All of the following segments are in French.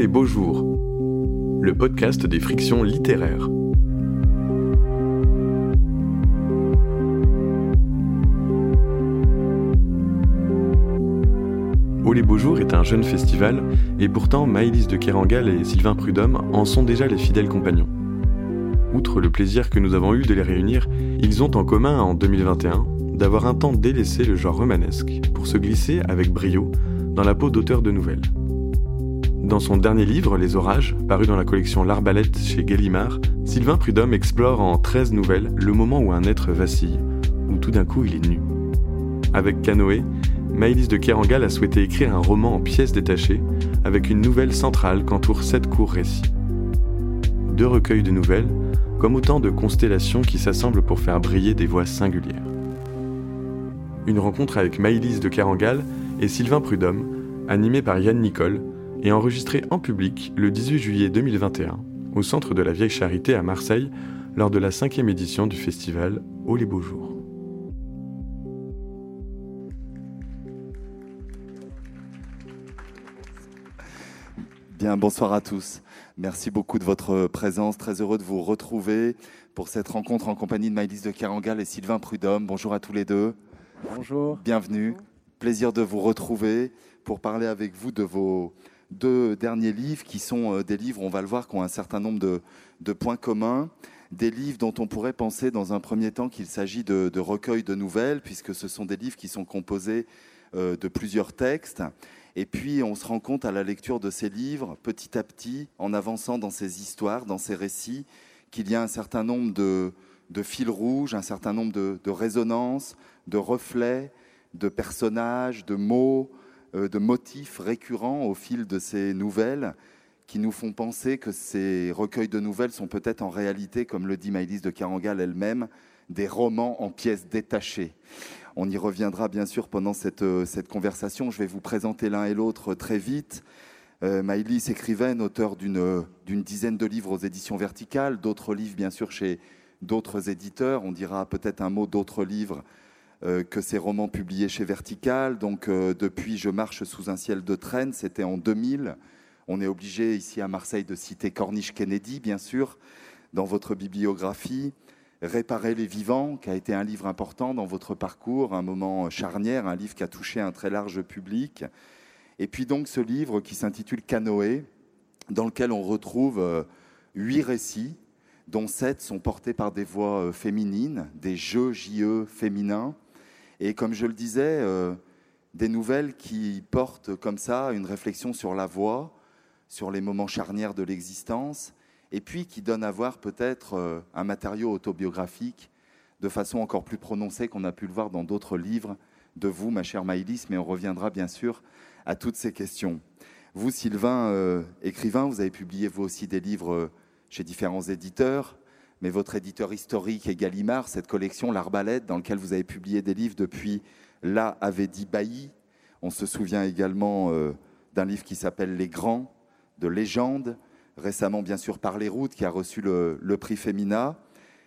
les beaux jours, le podcast des frictions littéraires. Oh les beaux jours est un jeune festival et pourtant Maëlys de Kerangal et Sylvain Prudhomme en sont déjà les fidèles compagnons. Outre le plaisir que nous avons eu de les réunir, ils ont en commun en 2021 d'avoir un temps délaissé le genre romanesque pour se glisser avec brio dans la peau d'auteurs de nouvelles. Dans son dernier livre, Les Orages, paru dans la collection L'Arbalète chez Gallimard, Sylvain Prudhomme explore en 13 nouvelles le moment où un être vacille, où tout d'un coup il est nu. Avec Canoë, Maëlys de Kerangal a souhaité écrire un roman en pièces détachées, avec une nouvelle centrale qu'entourent sept courts récits. Deux recueils de nouvelles, comme autant de constellations qui s'assemblent pour faire briller des voix singulières. Une rencontre avec Maïlis de Carangal et Sylvain Prudhomme, animée par Yann Nicole, et enregistrée en public le 18 juillet 2021 au centre de la Vieille Charité à Marseille lors de la cinquième édition du festival Oh les beaux jours. Bien, bonsoir à tous. Merci beaucoup de votre présence. Très heureux de vous retrouver pour cette rencontre en compagnie de Maïlis de Carangal et Sylvain Prudhomme. Bonjour à tous les deux. Bonjour. Bienvenue. Plaisir de vous retrouver pour parler avec vous de vos deux derniers livres qui sont euh, des livres, on va le voir, qui ont un certain nombre de, points communs. Des livres dont on pourrait penser dans un premier temps qu'il s'agit de, recueils de nouvelles, puisque ce sont des livres qui sont composés euh, de plusieurs textes. Et puis on se rend compte à la lecture de ces livres, petit à petit, en avançant dans ces histoires, dans ces récits, qu'il y a un certain nombre de, fils rouges, un certain nombre de, résonances, de reflets, de personnages, de mots, de motifs récurrents au fil de ces nouvelles qui nous font penser que ces recueils de nouvelles sont peut-être en réalité, comme le dit Maïlis de Carangal elle-même, des romans en pièces détachées. On y reviendra bien sûr pendant cette, euh, cette conversation. Je vais vous présenter l'un et l'autre très vite. Euh, Maïlis, écrivaine, auteur euh, d'une dizaine de livres aux éditions verticales, d'autres livres bien sûr chez d'autres éditeurs. On dira peut-être un mot d'autres livres euh, que ces romans publiés chez Vertical. Donc depuis Je marche sous un ciel de traîne, c'était en 2000. On est obligé ici à Marseille de citer Corniche Kennedy, bien sûr, dans votre bibliographie. Réparer les vivants, qui a été un livre important dans votre parcours, un moment charnière, un livre qui a touché un très large public. Et puis donc ce livre qui s'intitule Canoë, dans lequel on retrouve euh, huit récits, dont sept sont portés par des voix euh, féminines, des jeux JE féminins. Et comme je le disais, euh, des nouvelles qui portent comme ça une réflexion sur la voix, sur les moments charnières de l'existence, et puis qui donne à voir peut-être euh, un matériau autobiographique de façon encore plus prononcée qu'on a pu le voir dans d'autres livres de vous, ma chère Maïlis, mais on reviendra bien sûr à toutes ces questions. Vous, Sylvain, euh, écrivain, vous avez publié vous aussi des livres chez différents éditeurs, mais votre éditeur historique est Gallimard, cette collection L'Arbalète, dans laquelle vous avez publié des livres depuis Là avait dit Bailly. On se souvient également d'un livre qui s'appelle Les Grands, de légende, récemment bien sûr par les routes, qui a reçu le, prix Femina.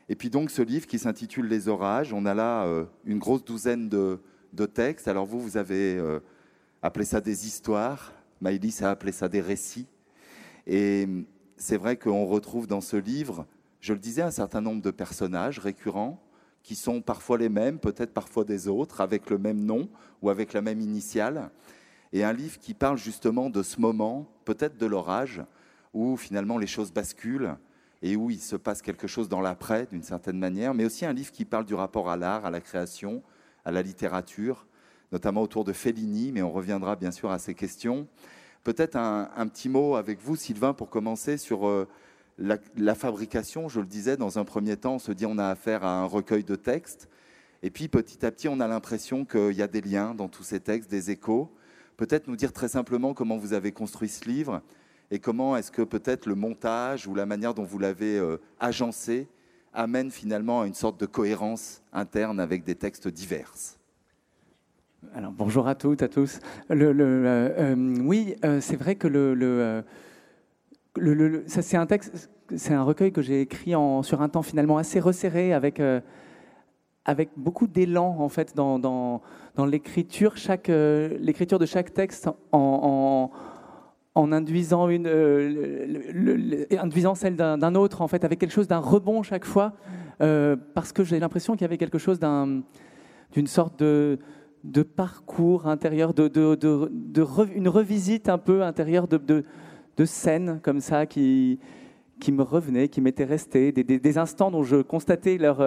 Et puis donc ce livre qui s'intitule Les orages, on a là euh, une grosse douzaine de, textes. Alors vous, vous avez euh, appelé ça des histoires, Maïlis a appelé ça des récits. Et c'est vrai qu'on retrouve dans ce livre, je le disais, un certain nombre de personnages récurrents qui sont parfois les mêmes, peut-être parfois des autres, avec le même nom ou avec la même initiale. Et un livre qui parle justement de ce moment, peut-être de l'orage, où finalement les choses basculent et où il se passe quelque chose dans l'après d'une certaine manière, mais aussi un livre qui parle du rapport à l'art, à la création, à la littérature, notamment autour de Fellini, mais on reviendra bien sûr à ces questions. Peut-être un, petit mot avec vous, Sylvain, pour commencer sur euh, la, fabrication. Je le disais, dans un premier temps, on se dit on a affaire à un recueil de textes, et puis petit à petit, on a l'impression qu'il y a des liens dans tous ces textes, des échos. Peut-être nous dire très simplement comment vous avez construit ce livre, et comment est-ce que peut-être le montage ou la manière dont vous l'avez euh, agencé amène finalement à une sorte de cohérence interne avec des textes divers alors, bonjour à toutes, à tous. Euh, euh, oui, c'est vrai que le, c'est un recueil que j'ai écrit sur un temps finalement assez resserré, avec, avec beaucoup d'élan en fait dans, l'écriture, chaque, l'écriture de chaque texte en en induisant, celle d'un autre, en fait, avec quelque chose d'un rebond chaque fois, parce que j'ai l'impression qu'il y avait quelque chose d'une sorte de, parcours intérieur, de, une revisite un peu intérieure de, de, scènes comme ça qui, qui me revenaient, qui m'étaient restées, des, des, instants dont je constatais leur,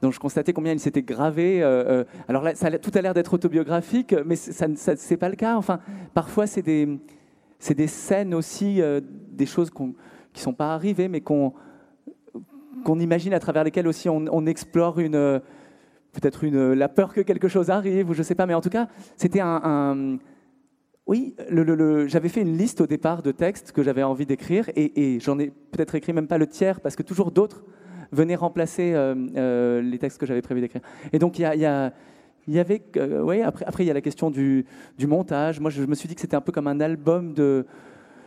donc je constatais combien il s'était gravé. Euh, euh, alors là, tout a l'air d'être autobiographique, mais ça, ça c'est pas le cas. Enfin, parfois c'est des, c'est des scènes aussi, euh, des choses qui qui sont pas arrivées, mais qu'on qu'on imagine à travers lesquelles aussi on, explore une peut-être une la peur que quelque chose arrive ou je sais pas. Mais en tout cas, c'était un, oui, j'avais fait une liste au départ de textes que j'avais envie d'écrire et, j'en ai peut-être écrit même pas le tiers parce que toujours d'autres venait remplacer euh, euh, les textes que j'avais prévu d'écrire. Et donc il y avait, euh, après, il y a la question du, montage. Moi, je, me suis dit que c'était un peu comme un album de.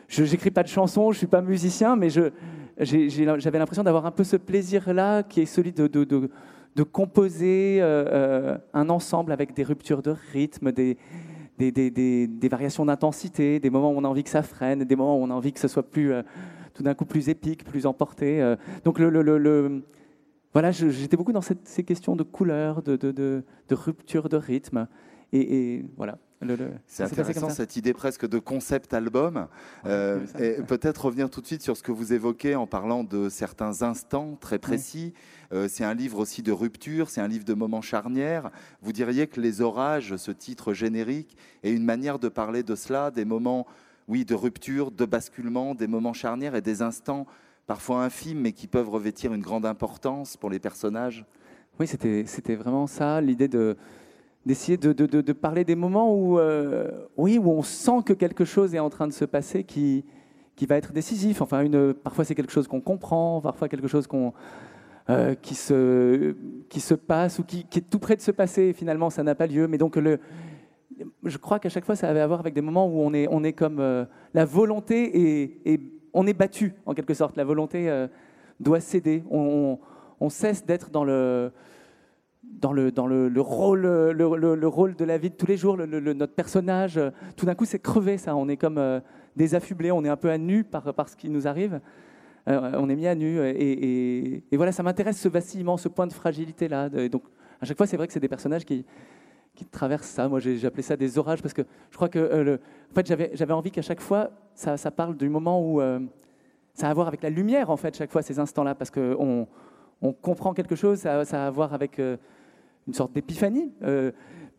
Je n'écris pas de chansons, je suis pas musicien, mais j'avais l'impression d'avoir un peu ce plaisir-là, qui est celui de, de, composer un ensemble avec des ruptures de rythme, des, des, variations d'intensité, des moments où on a envie que ça freine, des moments où on a envie que ce soit plus tout d'un coup plus épique, plus emporté. Euh. donc le, le, le, voilà, j'étais beaucoup dans ces questions de couleur, de, de, de, rupture de rythme. Et voilà. C'est intéressant cette idée presque de concept album. Euh, et peut-être revenir tout de suite sur ce que vous évoquez en parlant de certains instants très précis. Euh, c'est un livre aussi de rupture, c'est un livre de moments charnières. Vous diriez que Les Orages, ce titre générique, est une manière de parler de cela, des moments oui, de rupture, de basculement, des moments charnières et des instants parfois infimes, mais qui peuvent revêtir une grande importance pour les personnages? Oui, c'était vraiment ça, l'idée de d'essayer de, de, de, parler des moments où, euh, oui, où on sent que quelque chose est en train de se passer qui, qui va être décisif. Enfin, une, parfois c'est quelque chose qu'on comprend, parfois quelque chose qu'on, euh, qui, se, qui se passe ou qui, est tout près de se passer et finalement ça n'a pas lieu. Mais donc le, je crois qu'à chaque fois, ça avait à voir avec des moments où on est, on est comme euh, la volonté et, on est battu en quelque sorte. La volonté doit céder. On, cesse d'être dans le dans le, dans le, rôle, le, rôle de la vie de tous les jours, notre personnage. Tout d'un coup, c'est crevé, ça. On est comme euh, des affublés, on est un peu à nu par, par ce qui nous arrive. on est mis à nu. Et, et voilà, ça m'intéresse ce vacillement, ce point de fragilité-là. Donc, à chaque fois, c'est vrai que c'est des personnages qui, qui traverse ça. Moi, j'ai appelé ça des orages parce que je crois que euh, le, en fait, j'avais envie qu'à chaque fois, ça, ça, parle du moment où euh, ça a à voir avec la lumière, en fait, chaque fois, ces instants-là, parce qu'on on comprend quelque chose, ça, a à voir avec euh, une sorte d'épiphanie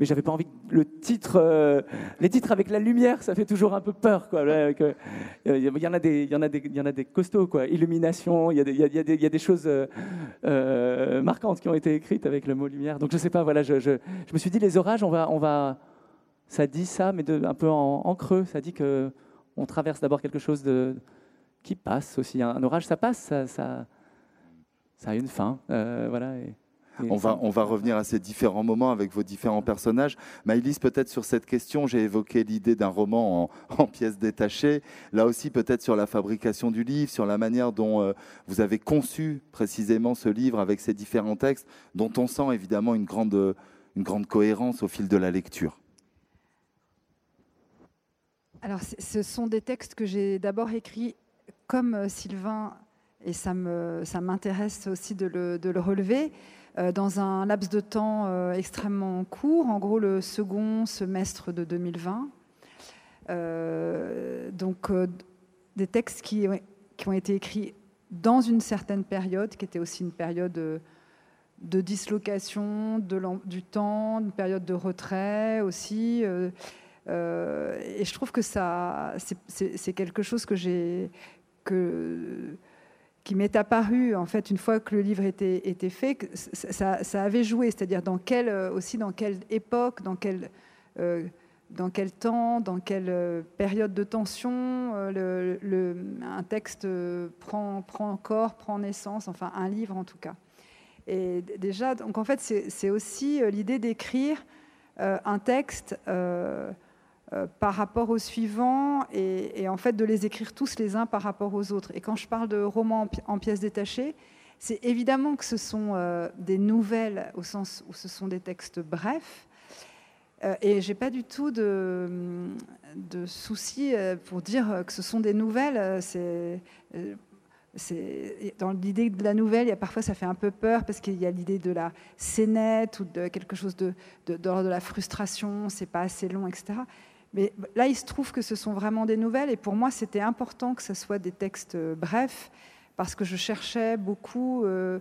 mais j'avais pas envie que le titre, euh, les titres avec la lumière, ça fait toujours un peu peur, quoi. Euh, il y en a des, il y en a des, il y en a des costauds, quoi. Illumination, il y a des, y y a des choses euh, marquantes qui ont été écrites avec le mot lumière. Donc je sais pas, voilà, je, je, me suis dit les orages, on va, on va, ça dit ça, mais un peu en, creux. Ça dit que on traverse d'abord quelque chose de qui passe aussi. Un orage, ça passe, ça, ça, a une fin, voilà. On va, on va revenir à ces différents moments avec vos différents personnages. Maïlis, peut-être sur cette question, j'ai évoqué l'idée d'un roman en, pièces détachées. Là aussi, peut-être sur la fabrication du livre, sur la manière dont euh, vous avez conçu précisément ce livre avec ces différents textes, dont on sent évidemment une grande, une grande cohérence au fil de la lecture. Alors, ce sont des textes que j'ai d'abord écrits comme euh, Sylvain, et ça m'intéresse ça aussi de le, de le relever. Euh, dans un laps de temps euh, extrêmement court, en gros le second semestre de 2020. Euh, donc des textes qui, qui, ont été écrits dans une certaine période, qui était aussi une période de dislocation du temps, une période de retrait aussi. et je trouve que ça, c'est quelque chose que j'ai que qui m'est apparu en fait une fois que le livre était, fait, ça, avait joué, c'est-à-dire dans quelle, euh, aussi dans quelle époque, dans quel, euh, dans quel temps, dans quelle euh, période de tension un texte prend, prend corps, prend naissance, enfin un livre en tout cas. Et déjà, donc en fait, c'est aussi l'idée d'écrire un texte par rapport aux suivants et, en fait de les écrire tous les uns par rapport aux autres. Et quand je parle de romans en, pièces détachées, c'est évidemment que ce sont euh, des nouvelles au sens où ce sont des textes brefs, Euh, et j'ai pas du tout de, de soucis euh, pour dire que ce sont des nouvelles. C'est dans l'idée de la nouvelle, il y a, parfois ça fait un peu peur parce qu'il y a l'idée de la scénette ou de quelque chose de, de, de la frustration, c'est pas assez long, etc. Mais là, il se trouve que ce sont vraiment des nouvelles et pour moi, c'était important que ce soit des textes brefs parce que je cherchais beaucoup euh,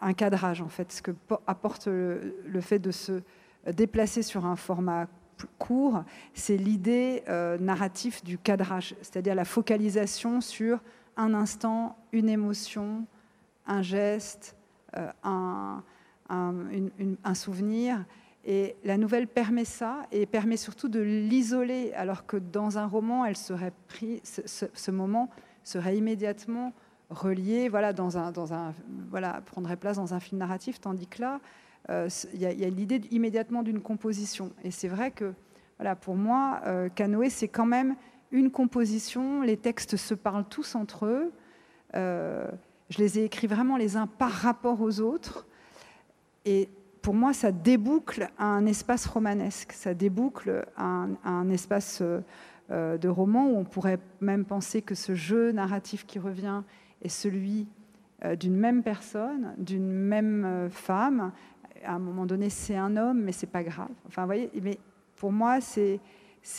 un cadrage, en fait, ce que apporte le, fait de se déplacer sur un format court, c'est l'idée euh, narrative du cadrage, c'est-à-dire la focalisation sur un instant, une émotion, un geste, euh, un, souvenir. Et la nouvelle permet ça et permet surtout de l'isoler, alors que dans un roman, ce, moment serait immédiatement relié, voilà, prendrait place dans un film narratif, tandis que là, euh, il y a, l'idée immédiatement d'une composition. Et c'est vrai que, voilà, pour moi, euh, Canoë, c'est quand même une composition, les textes se parlent tous entre eux. Euh, je les ai écrits vraiment les uns par rapport aux autres. Et pour moi, ça déboucle un espace romanesque, ça déboucle un, un espace euh, de roman où on pourrait même penser que ce jeu narratif qui revient est celui euh, d'une même personne, d'une même femme. À un moment donné, c'est un homme, mais c'est pas grave. Enfin, voyez, mais pour moi, c'est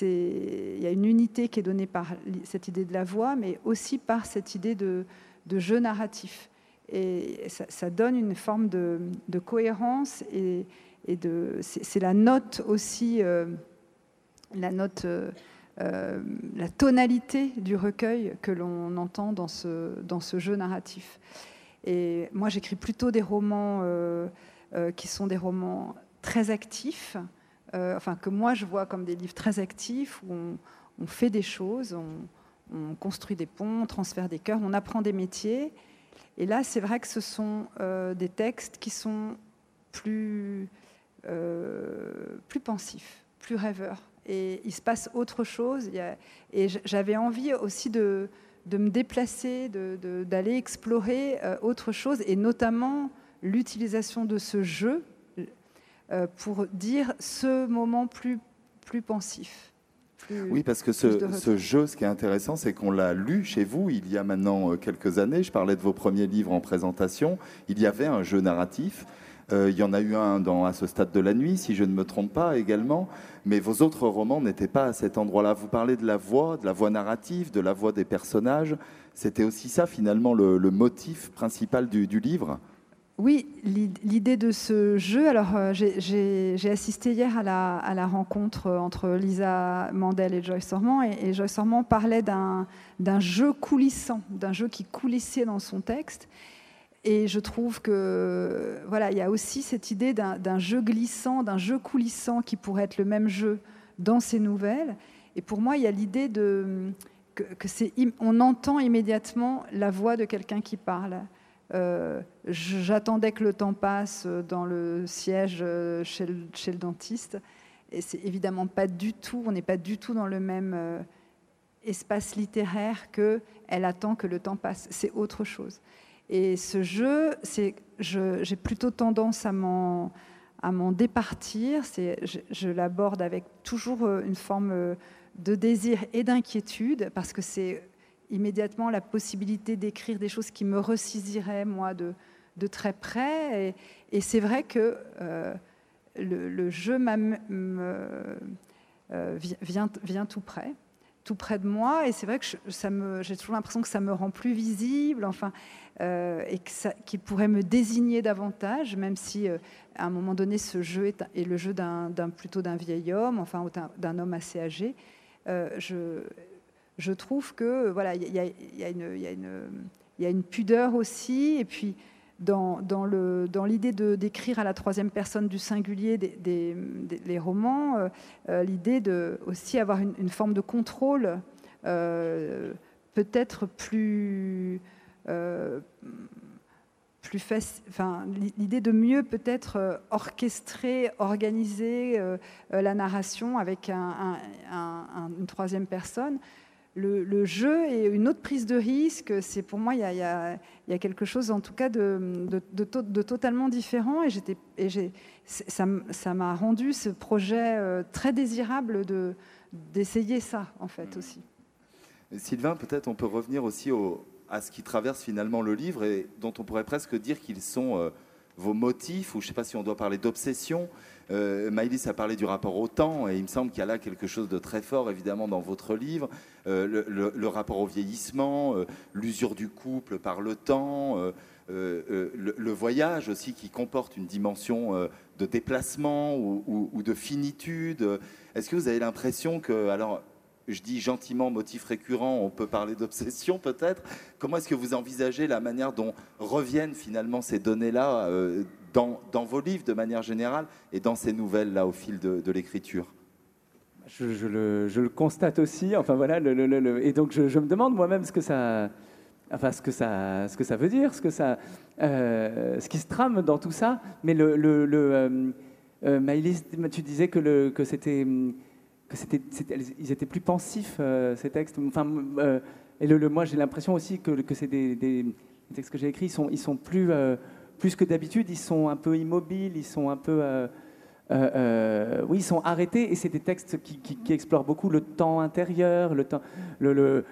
il y a une unité qui est donnée par cette idée de la voix, mais aussi par cette idée de, jeu narratif. Et ça, donne une forme de, cohérence et, de, c'est la note aussi, euh, la note, euh, euh, la tonalité du recueil que l'on entend dans ce, dans ce jeu narratif. Et moi, j'écris plutôt des romans qui sont des romans très actifs, enfin que moi je vois comme des livres très actifs où on, fait des choses, on, construit des ponts, on transfère des cœurs, on apprend des métiers. Et là, c'est vrai que ce sont euh, des textes qui sont plus, euh, plus pensifs, plus rêveurs. Et il se passe autre chose. et j'avais envie aussi de, de me déplacer, d'aller explorer autre chose, et notamment l'utilisation de ce jeu euh, pour dire ce moment plus, plus pensif. Oui, parce que ce, ce, jeu, ce qui est intéressant, c'est qu'on l'a lu chez vous il y a maintenant euh, quelques années. Je parlais de vos premiers livres en présentation. Il y avait un jeu narratif. Euh, il y en a eu un dans À ce stade de la nuit, si je ne me trompe pas également. Mais vos autres romans n'étaient pas à cet endroit-là. Vous parlez de la voix, de la voix narrative, de la voix des personnages. C'était aussi ça, finalement, le, motif principal du, du livre? Oui, l'idée de ce jeu, alors euh, j'ai assisté hier à la, rencontre entre Lisa Mandel et Joyce Ormand, et, Joyce Ormand parlait d'un jeu coulissant, d'un jeu qui coulissait dans son texte. Et je trouve que voilà, il y a aussi cette idée d'un jeu glissant, d'un jeu coulissant qui pourrait être le même jeu dans ces nouvelles. Et pour moi, il y a l'idée que, que on entend immédiatement la voix de quelqu'un qui parle. Euh, j'attendais que le temps passe dans le siège euh, chez le, dentiste. Et c'est évidemment pas du tout, on n'est pas du tout dans le même euh, espace littéraire que elle attend que le temps passe. C'est autre chose. Et ce jeu, j'ai plutôt tendance à m'en, départir. Je, je l'aborde avec toujours une forme de désir et d'inquiétude parce que c'est immédiatement la possibilité d'écrire des choses qui me ressaisiraient, moi, de, de très près. Et, c'est vrai que euh, le, jeu euh, vient, tout près, tout près de moi. Et c'est vrai que ça me, j'ai toujours l'impression que ça me rend plus visible, enfin, euh, et qu'il pourrait me désigner davantage, même si à un moment donné, ce jeu est, le jeu d'un, plutôt d'un vieil homme, enfin, d'un homme assez âgé. je, je trouve que voilà, il y, a, une pudeur aussi, et puis dans, l'idée de d'écrire à la troisième personne du singulier des, les romans, euh, euh, l'idée de aussi avoir une, forme de contrôle euh, peut-être plus plus enfin, l'idée de mieux peut-être orchestrer, organiser la narration avec une troisième personne le, jeu et une autre prise de risque. C'est pour moi, il y, a, quelque chose en tout cas de, de, totalement différent. Et, j'étais, ça, m'a rendu ce projet euh, très désirable de, d'essayer ça, en fait, mmh. aussi. Sylvain, peut-être on peut revenir aussi au, à ce qui traverse finalement le livre et dont on pourrait presque dire qu'ils sont euh, vos motifs, ou je ne sais pas si on doit parler d'obsession. Euh, Maïlis a parlé du rapport au temps, et il me semble qu'il y a là quelque chose de très fort, évidemment, dans votre livre. Euh, le, rapport au vieillissement, euh, l'usure du couple par le temps, le, voyage aussi qui comporte une dimension de déplacement ou, de finitude. Est-ce que vous avez l'impression que, alors, je dis gentiment motif récurrent, on peut parler d'obsession peut-être. Comment est-ce que vous envisagez la manière dont reviennent finalement ces données-là euh, dans, vos livres de manière générale et dans ces nouvelles-là au fil de, l'écriture? Je, le, constate aussi, enfin voilà, et donc je, me demande moi-même ce que ça, enfin ce que ça, ce que ça veut dire, ce que ça, euh, ce qui se trame dans tout ça. Mais le, euh, Maëlys, tu disais que, c'était que c'était, ils étaient plus pensifs, euh, ces textes. Enfin, euh, et moi, j'ai l'impression aussi que, que c'est des, textes que j'ai écrits, ils sont, ils sont plus, euh, plus que d'habitude, ils sont un peu immobiles, ils sont un peu... oui, ils sont arrêtés et c'est des textes qui, explorent beaucoup le temps intérieur, le temps, le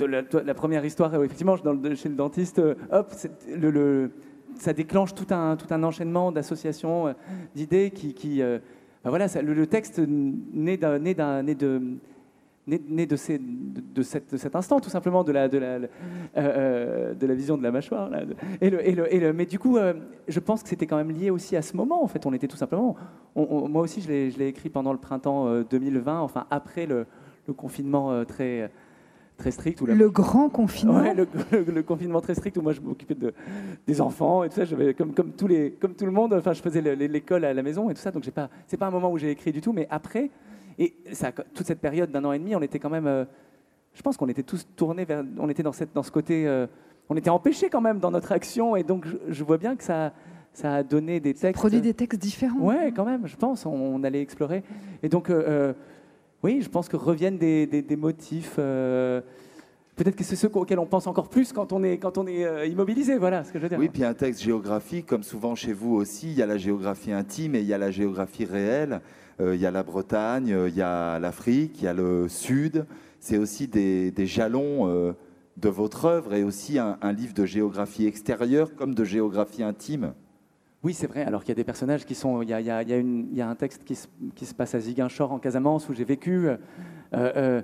la, première histoire, effectivement, dans chez le dentiste, hop, ça déclenche tout un, tout un enchaînement d'associations, d'idées qui, ben voilà, le, texte naît, d'un, naît, d'un, naît de, né, de, ces, de, cette, cet instant, tout simplement, de la, de la, euh, euh, de la vision de la mâchoire. Là. Et le, et le, et le, mais du coup, euh, je pense que c'était quand même lié aussi à ce moment. En fait, on était tout simplement. moi aussi, je l'ai, écrit pendant le printemps 2020, enfin après le, le confinement très très strict. Où le grand confinement ouais, le, confinement très strict où moi je m'occupais de, des enfants et tout ça. J'avais, comme, comme, tous les, comme tout le monde, enfin, je faisais l'école à la maison et tout ça. Donc, ce n'est c'est pas un moment où j'ai écrit du tout. Mais après, et ça, toute cette période d'un an et demi, on était quand même. Euh, je pense qu'on était tous tournés vers. On était dans, cette, dans ce côté. Euh, on était empêchés quand même dans notre action. Et donc, je, vois bien que ça ça a donné des textes. Produit des textes différents. Ouais, quand même, je pense. On, allait explorer. Et donc, euh, oui, je pense que reviennent des, des, motifs. Euh, peut-être que c'est ceux auxquels on pense encore plus quand on est, quand on est euh, immobilisé, voilà ce que je veux dire. Oui, puis un texte géographique, comme souvent chez vous aussi, il y a la géographie intime et il y a la géographie réelle. Euh, il y a la Bretagne, il y a l'Afrique, il y a le Sud. C'est aussi des, des jalons de votre œuvre et aussi un, livre de géographie extérieure comme de géographie intime. Oui, c'est vrai. Alors qu'il y a des personnages qui sont. Il y a, un texte qui se, qui se, passe à Ziguinchor en Casamance où j'ai vécu. Euh, euh,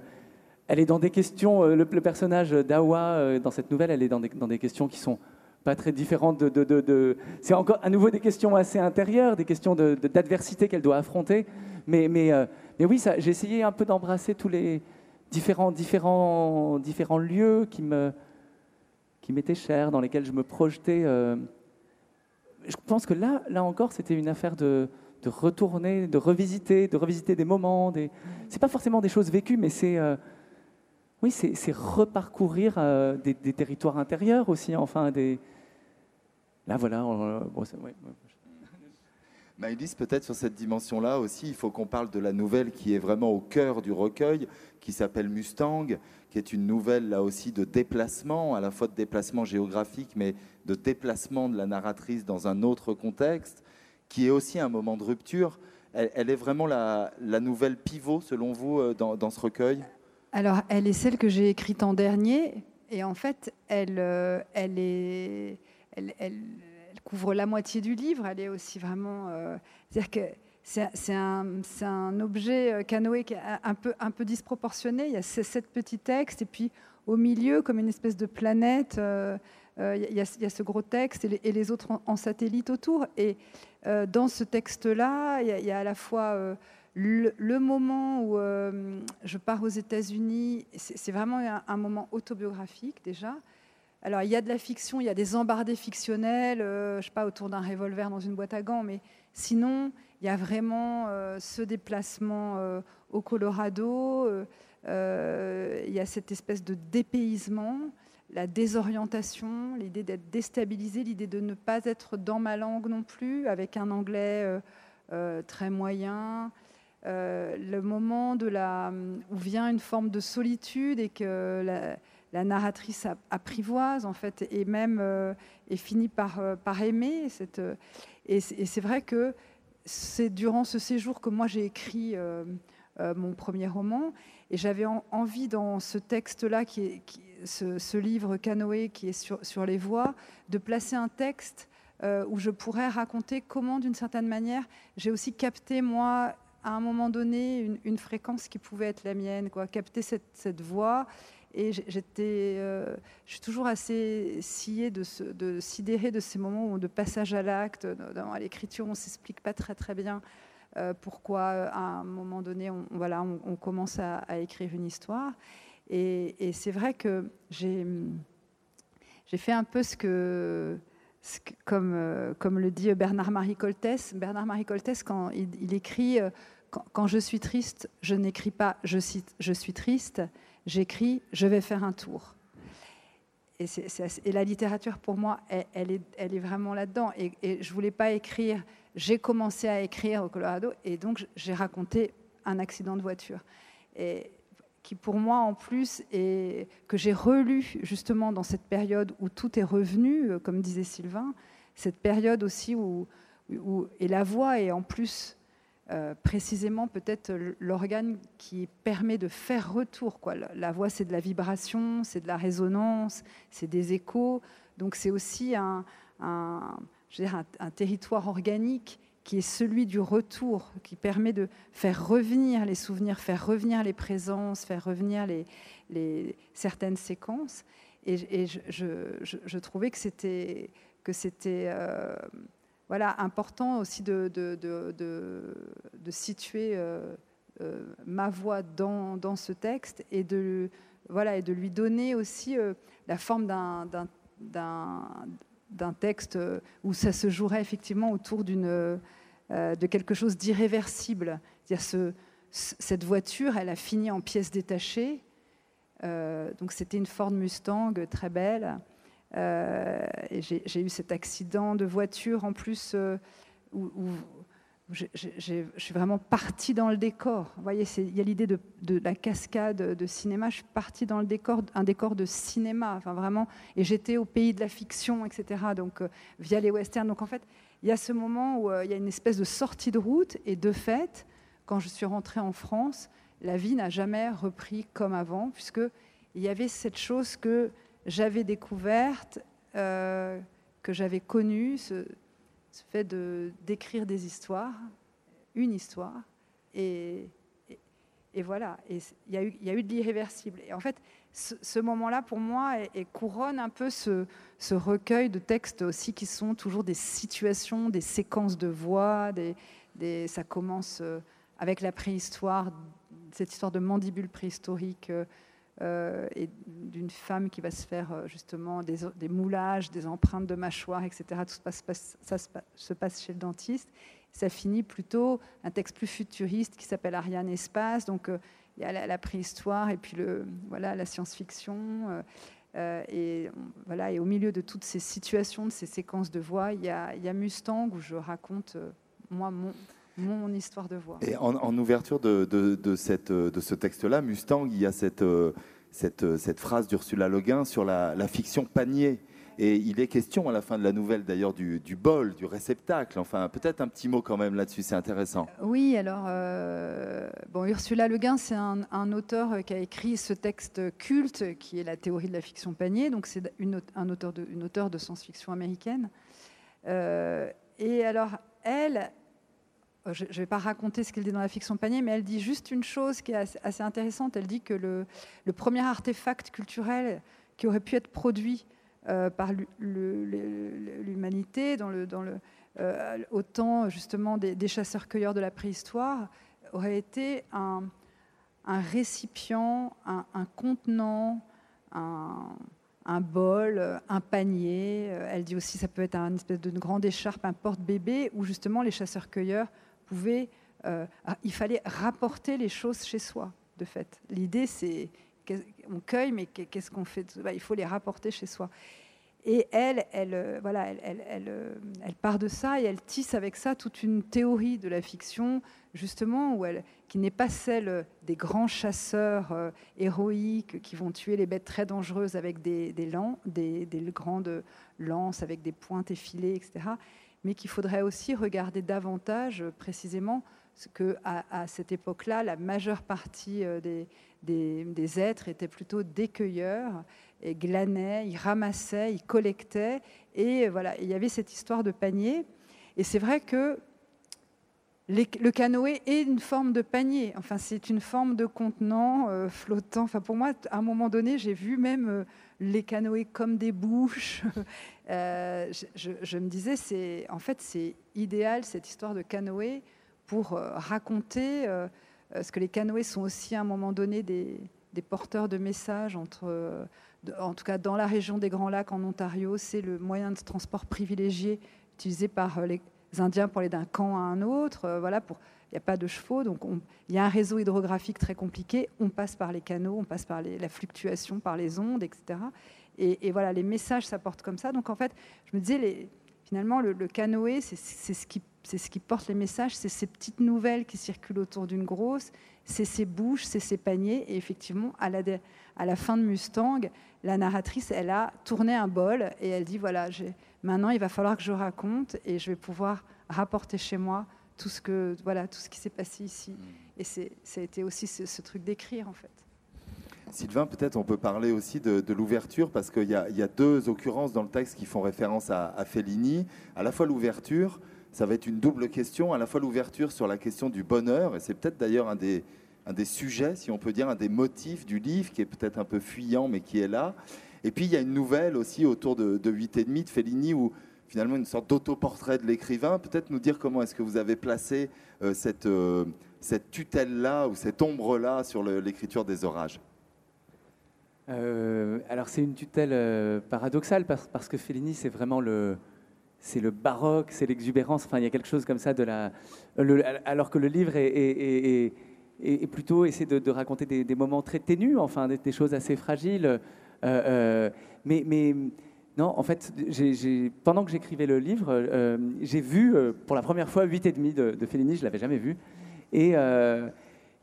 elle est dans des questions. Euh, le, personnage d'Awa dans cette nouvelle, elle est dans des, dans des, questions qui sont pas très différentes de. C'est encore à nouveau des questions assez intérieures, des questions d'adversité qu'elle doit affronter. Mais, mais, mais oui, j'ai essayé un peu d'embrasser tous les différents, différents, différents lieux qui me qui m'étaient chers, dans lesquels je me projetais je pense que là, là encore, c'était une affaire de, de, retourner, de revisiter, de revisiter des moments. Des... C'est pas forcément des choses vécues, mais c'est euh, oui, c'est reparcourir euh, des, territoires intérieurs aussi. Enfin, des là, voilà. bon, Maëlys, peut-être sur cette dimension-là aussi, il faut qu'on parle de la nouvelle qui est vraiment au cœur du recueil, qui s'appelle Mustang, qui est une nouvelle là aussi de déplacement, à la fois de déplacement géographique, mais de déplacement de la narratrice dans un autre contexte, qui est aussi un moment de rupture. Elle, est vraiment la, nouvelle pivot, selon vous, euh, dans, ce recueil? Alors, elle est celle que j'ai écrite en dernier, et en fait, elle, euh, elle est... Elle, couvre la moitié du livre. Elle est aussi vraiment. Euh, c'est-à-dire que c'est un, objet qui est un peu, un peu disproportionné. Il y a ces sept petits textes, et puis au milieu, comme une espèce de planète, euh, il y, a ce gros texte et les, autres en, satellite autour. Et euh, dans ce texte-là, il y, a à la fois euh, le, moment où je pars aux États-Unis, c'est vraiment un, moment autobiographique déjà. Alors il y a de la fiction, il y a des embardés fictionnels, je sais pas, autour d'un revolver dans une boîte à gants, mais sinon, il y a vraiment ce déplacement au Colorado, il y a cette espèce de dépaysement la désorientation, l'idée d'être déstabilisé, l'idée de ne pas être dans ma langue non plus, avec un anglais euh, euh, très moyen. le moment de où vient une forme de solitude et que la, narratrice apprivoise en fait et même et finit par, par aimer cette et c'est vrai que c'est durant ce séjour que moi j'ai écrit mon premier roman et j'avais envie dans ce texte-là, qui est, ce, livre Canoë qui est sur, sur, les voies, de placer un texte euh, où je pourrais raconter comment, d'une certaine manière, j'ai aussi capté, moi, à un moment donné, une, fréquence qui pouvait être la mienne, quoi, capter cette, cette voix. Et j'étais, euh, je suis toujours assez sciée de, de sidérée de ces moments de passage à l'acte. Dans l'écriture, on ne s'explique pas très très bien euh, pourquoi euh, à un moment donné, on, voilà, on, commence à, écrire une histoire. Et, c'est vrai que j'ai fait un peu ce que, comme, le dit Bernard-Marie Coltès. Bernard-Marie Coltès, quand il, écrit quand, je suis triste, je n'écris pas je, cite, je suis triste, j'écris je vais faire un tour. Et, la littérature, pour moi, elle, est, vraiment là-dedans. Et, je voulais pas écrire j'ai commencé à écrire au Colorado et donc j'ai raconté un accident de voiture. Et qui pour moi en plus et que j'ai relu justement dans cette période où tout est revenu, euh, comme disait Sylvain, cette période aussi où, où et la voix est en plus euh, précisément peut-être l'organe qui permet de faire retour. La voix, c'est de la vibration, c'est de la résonance, c'est des échos. Donc c'est aussi un, territoire organique qui est celui du retour, qui permet de faire revenir les souvenirs, faire revenir les présences, faire revenir certaines séquences. Et, je, trouvais que c'était que c'était euh, voilà important aussi de, de, situer euh, euh, ma voix dans, dans, ce texte et de voilà et de lui donner aussi la forme d'un texte euh, où ça se jouerait effectivement autour d'une, euh, de quelque chose d'irréversible. Cette voiture, elle a fini en pièces détachées. Euh, donc c'était une Ford Mustang très belle. Et j'ai, eu cet accident de voiture en plus où, je, suis vraiment partie dans le décor. Vous voyez, il y a l'idée de, la cascade de cinéma. Je suis partie dans le décor, un décor de cinéma, enfin vraiment. Et j'étais au pays de la fiction, etc. Donc euh, via les westerns. Donc en fait, il y a ce moment où euh, il y a une espèce de sortie de route. Et de fait, quand je suis rentrée en France, la vie n'a jamais repris comme avant, puisque il y avait cette chose que j'avais découverte, euh, que j'avais connue, ce, fait de d'écrire des histoires, une histoire, et, et, voilà. Et il y, a eu, de l'irréversible. Et en fait, ce, moment-là, pour moi, est, couronne un peu ce, recueil de textes aussi qui sont toujours des situations, des séquences de voix. Ça commence euh, avec la préhistoire, cette histoire de mandibule préhistorique. Euh, et d'une femme qui va se faire euh, justement des, moulages, des empreintes de mâchoire, etc. Tout se passe, ça se passe chez le dentiste. Ça finit plutôt un texte plus futuriste qui s'appelle Ariane Espace. Donc euh, il y a la, préhistoire et puis voilà, la science-fiction. et, voilà, et au milieu de toutes ces situations, de ces séquences de voix, il y a Mustang où je raconte, moi, mon, mon histoire de voix. Et en, ouverture de, de, cette, de ce texte-là, Mustang, il y a cette, euh, cette, cette phrase d'Ursula Le Guin sur la, fiction panier. Et il est question à la fin de la nouvelle d'ailleurs du, du, bol, du réceptacle. Enfin, peut-être un petit mot quand même là-dessus, c'est intéressant. Oui, alors, euh, bon, Ursula Le Guin, c'est un, auteur qui a écrit ce texte culte qui est la théorie de la fiction panier. Donc, c'est une, un auteur de, une auteure de science-fiction américaine. Euh, et alors, elle, euh, je ne vais pas raconter ce qu'elle dit dans la fiction panier, mais elle dit juste une chose qui est assez intéressante. Elle dit que le, premier artefact culturel qui aurait pu être produit euh, par l'humanité dans le, euh, autant justement des, chasseurs-cueilleurs de la préhistoire aurait été un, récipient, un, contenant, un, bol, un panier. Elle dit aussi ça peut être une espèce de grande écharpe, un porte-bébé, où justement les chasseurs-cueilleurs euh, ah, il fallait rapporter les choses chez soi, de fait. L'idée, c'est on cueille, mais qu'est-ce qu'on fait bah, Il faut les rapporter chez soi. Et elle, elle, voilà, elle, elle, part de ça et elle tisse avec ça toute une théorie de la fiction, justement, où elle, qui n'est pas celle des grands chasseurs héroïques qui vont tuer les bêtes très dangereuses avec des, des, des grandes lances, avec des pointes effilées, etc mais qu'il faudrait aussi regarder davantage euh, précisément ce que à, cette époque-là, la majeure partie euh, des, des, êtres étaient plutôt des cueilleurs et glanaient, ils ramassaient, ils collectaient, et voilà, il y avait cette histoire de panier. Et c'est vrai que le canoë est une forme de panier. Enfin, c'est une forme de contenant euh, flottant. Enfin, pour moi, à un moment donné, j'ai vu même les canoës comme des bouches. Euh, je, me disais, c'est en fait c'est idéal cette histoire de canoë pour euh, raconter euh, ce que les canoës sont aussi à un moment donné des, porteurs de messages entre, en tout cas dans la région des Grands Lacs en Ontario, c'est le moyen de transport privilégié utilisé par les Indiens pour aller d'un camp à un autre. voilà, pour il n'y a pas de chevaux, donc il y a un réseau hydrographique très compliqué. On passe par les canaux, on passe par la fluctuation, par les ondes, etc. Et, voilà, les messages s'apportent comme ça. Donc en fait, je me disais, finalement, le, canoë, c'est ce, qui, porte les messages, c'est ces petites nouvelles qui circulent autour d'une grosse, c'est ces bouches, c'est ces paniers. Et effectivement, à la fin de Mustang, la narratrice, elle a tourné un bol et elle dit, voilà, maintenant, il va falloir que je raconte et je vais pouvoir rapporter chez moi tout ce, que, voilà, tout ce qui s'est passé ici. Mm. Et ça a été aussi ce truc d'écrire, en fait. Sylvain, peut-être on peut parler aussi de, l'ouverture, parce qu'il y, a deux occurrences dans le texte qui font référence à, Fellini. À la fois l'ouverture, ça va être une double question, à la fois l'ouverture sur la question du bonheur, et c'est peut-être d'ailleurs un des, un des sujets, si on peut dire, un des motifs du livre, qui est peut-être un peu fuyant, mais qui est là. Et puis il y a une nouvelle aussi autour de, de 8 et demi de Fellini, où finalement une sorte d'autoportrait de l'écrivain. Peut-être nous dire comment est-ce que vous avez placé euh, cette, euh, cette tutelle-là ou cette ombre-là sur l'écriture des orages? Euh, alors c'est une tutelle paradoxale parce, que Fellini c'est vraiment le c'est le baroque, c'est l'exubérance. Enfin, il y a quelque chose comme ça de la. alors que le livre est, plutôt essaie de, raconter des, moments très ténus, enfin des, choses assez fragiles. Mais non, en fait, pendant que j'écrivais le livre, j'ai vu pour la première fois 8 et demi de, de Fellini. Je l'avais jamais vu. Et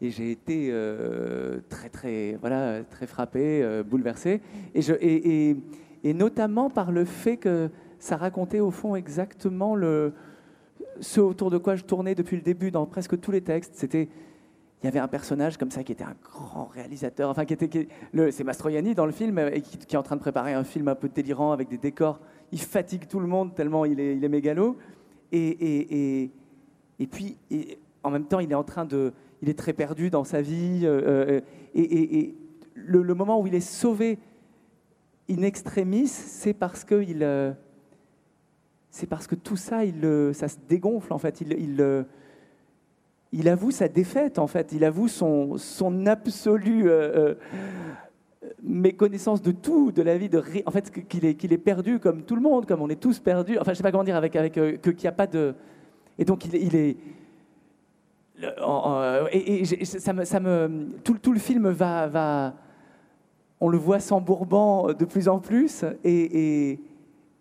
et j'ai été euh, très très voilà très frappé, euh, bouleversé, et, et, notamment par le fait que ça racontait au fond exactement le ce autour de quoi je tournais depuis le début dans presque tous les textes. C'était il y avait un personnage comme ça qui était un grand réalisateur, enfin qui était c'est Mastroianni dans le film et qui, est en train de préparer un film un peu délirant avec des décors. Il fatigue tout le monde tellement il est, il mégalo. Et, et, et, puis en même temps il est en train de il est très perdu dans sa vie. Euh, euh, et, le, moment où il est sauvé in extremis, c'est parce que il, euh, c'est parce que tout ça, il, ça se dégonfle en fait. Il, il, avoue sa défaite en fait. Il avoue son, son absolue méconnaissance de tout, de la vie, de en fait qu'il est, qu'il est perdu comme tout le monde, comme on est tous perdus. Enfin, je sais pas comment dire avec avec que qu'il n'y a pas de et donc il, il est et, ça me, ça me, tout, tout, le film va, va, on le voit s'embourbant de plus en plus, et,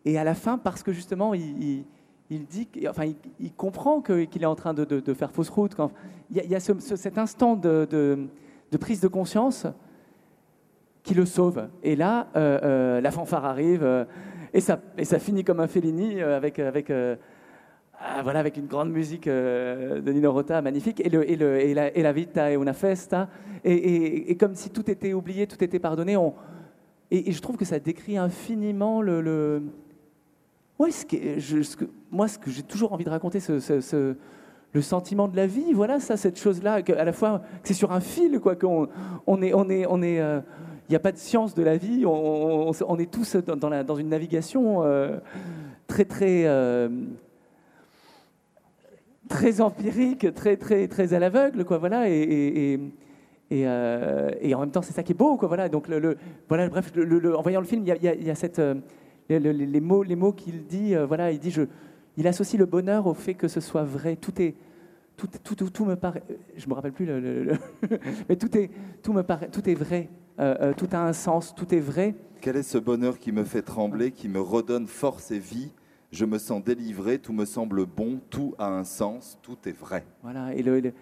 et, à la fin, parce que justement, il, dit, enfin, il, comprend qu'il est en train de, faire fausse route. Il y a, cet instant de, prise de conscience qui le sauve. Et là, euh, euh, la fanfare arrive, euh, et, ça, finit comme un Fellini avec, avec ah, voilà, avec une grande musique de Nino Rota, magnifique, et, le, et, le, et, la, et la, vita et una festa, et, comme si tout était oublié, tout était pardonné. On, et, je trouve que ça décrit infiniment le... Ouais, ce que, moi, ce que j'ai toujours envie de raconter, ce, le sentiment de la vie, voilà, ça, cette chose-là, à la fois, c'est sur un fil, quoi, qu'on on est, on est. Euh, il n'y a pas de science de la vie, on, est tous dans, une navigation euh, très, très très empirique, très, très, très à l'aveugle, quoi, voilà, et, et, euh, en même temps, c'est ça qui est beau, quoi, voilà. Donc, voilà, bref, en voyant le film, il y a cette, euh, les, mots, les mots qu'il dit, euh, voilà, il dit, je, il associe le bonheur au fait que ce soit vrai. Tout est, tout, tout, tout, me paraît, je me rappelle plus, le, mais tout est, tout me paraît, tout est vrai. tout a un sens, tout est vrai. Quel est ce bonheur qui me fait trembler, qui me redonne force et vie? Je me sens délivré, tout me semble bon, tout a un sens, tout est vrai. Voilà, et le,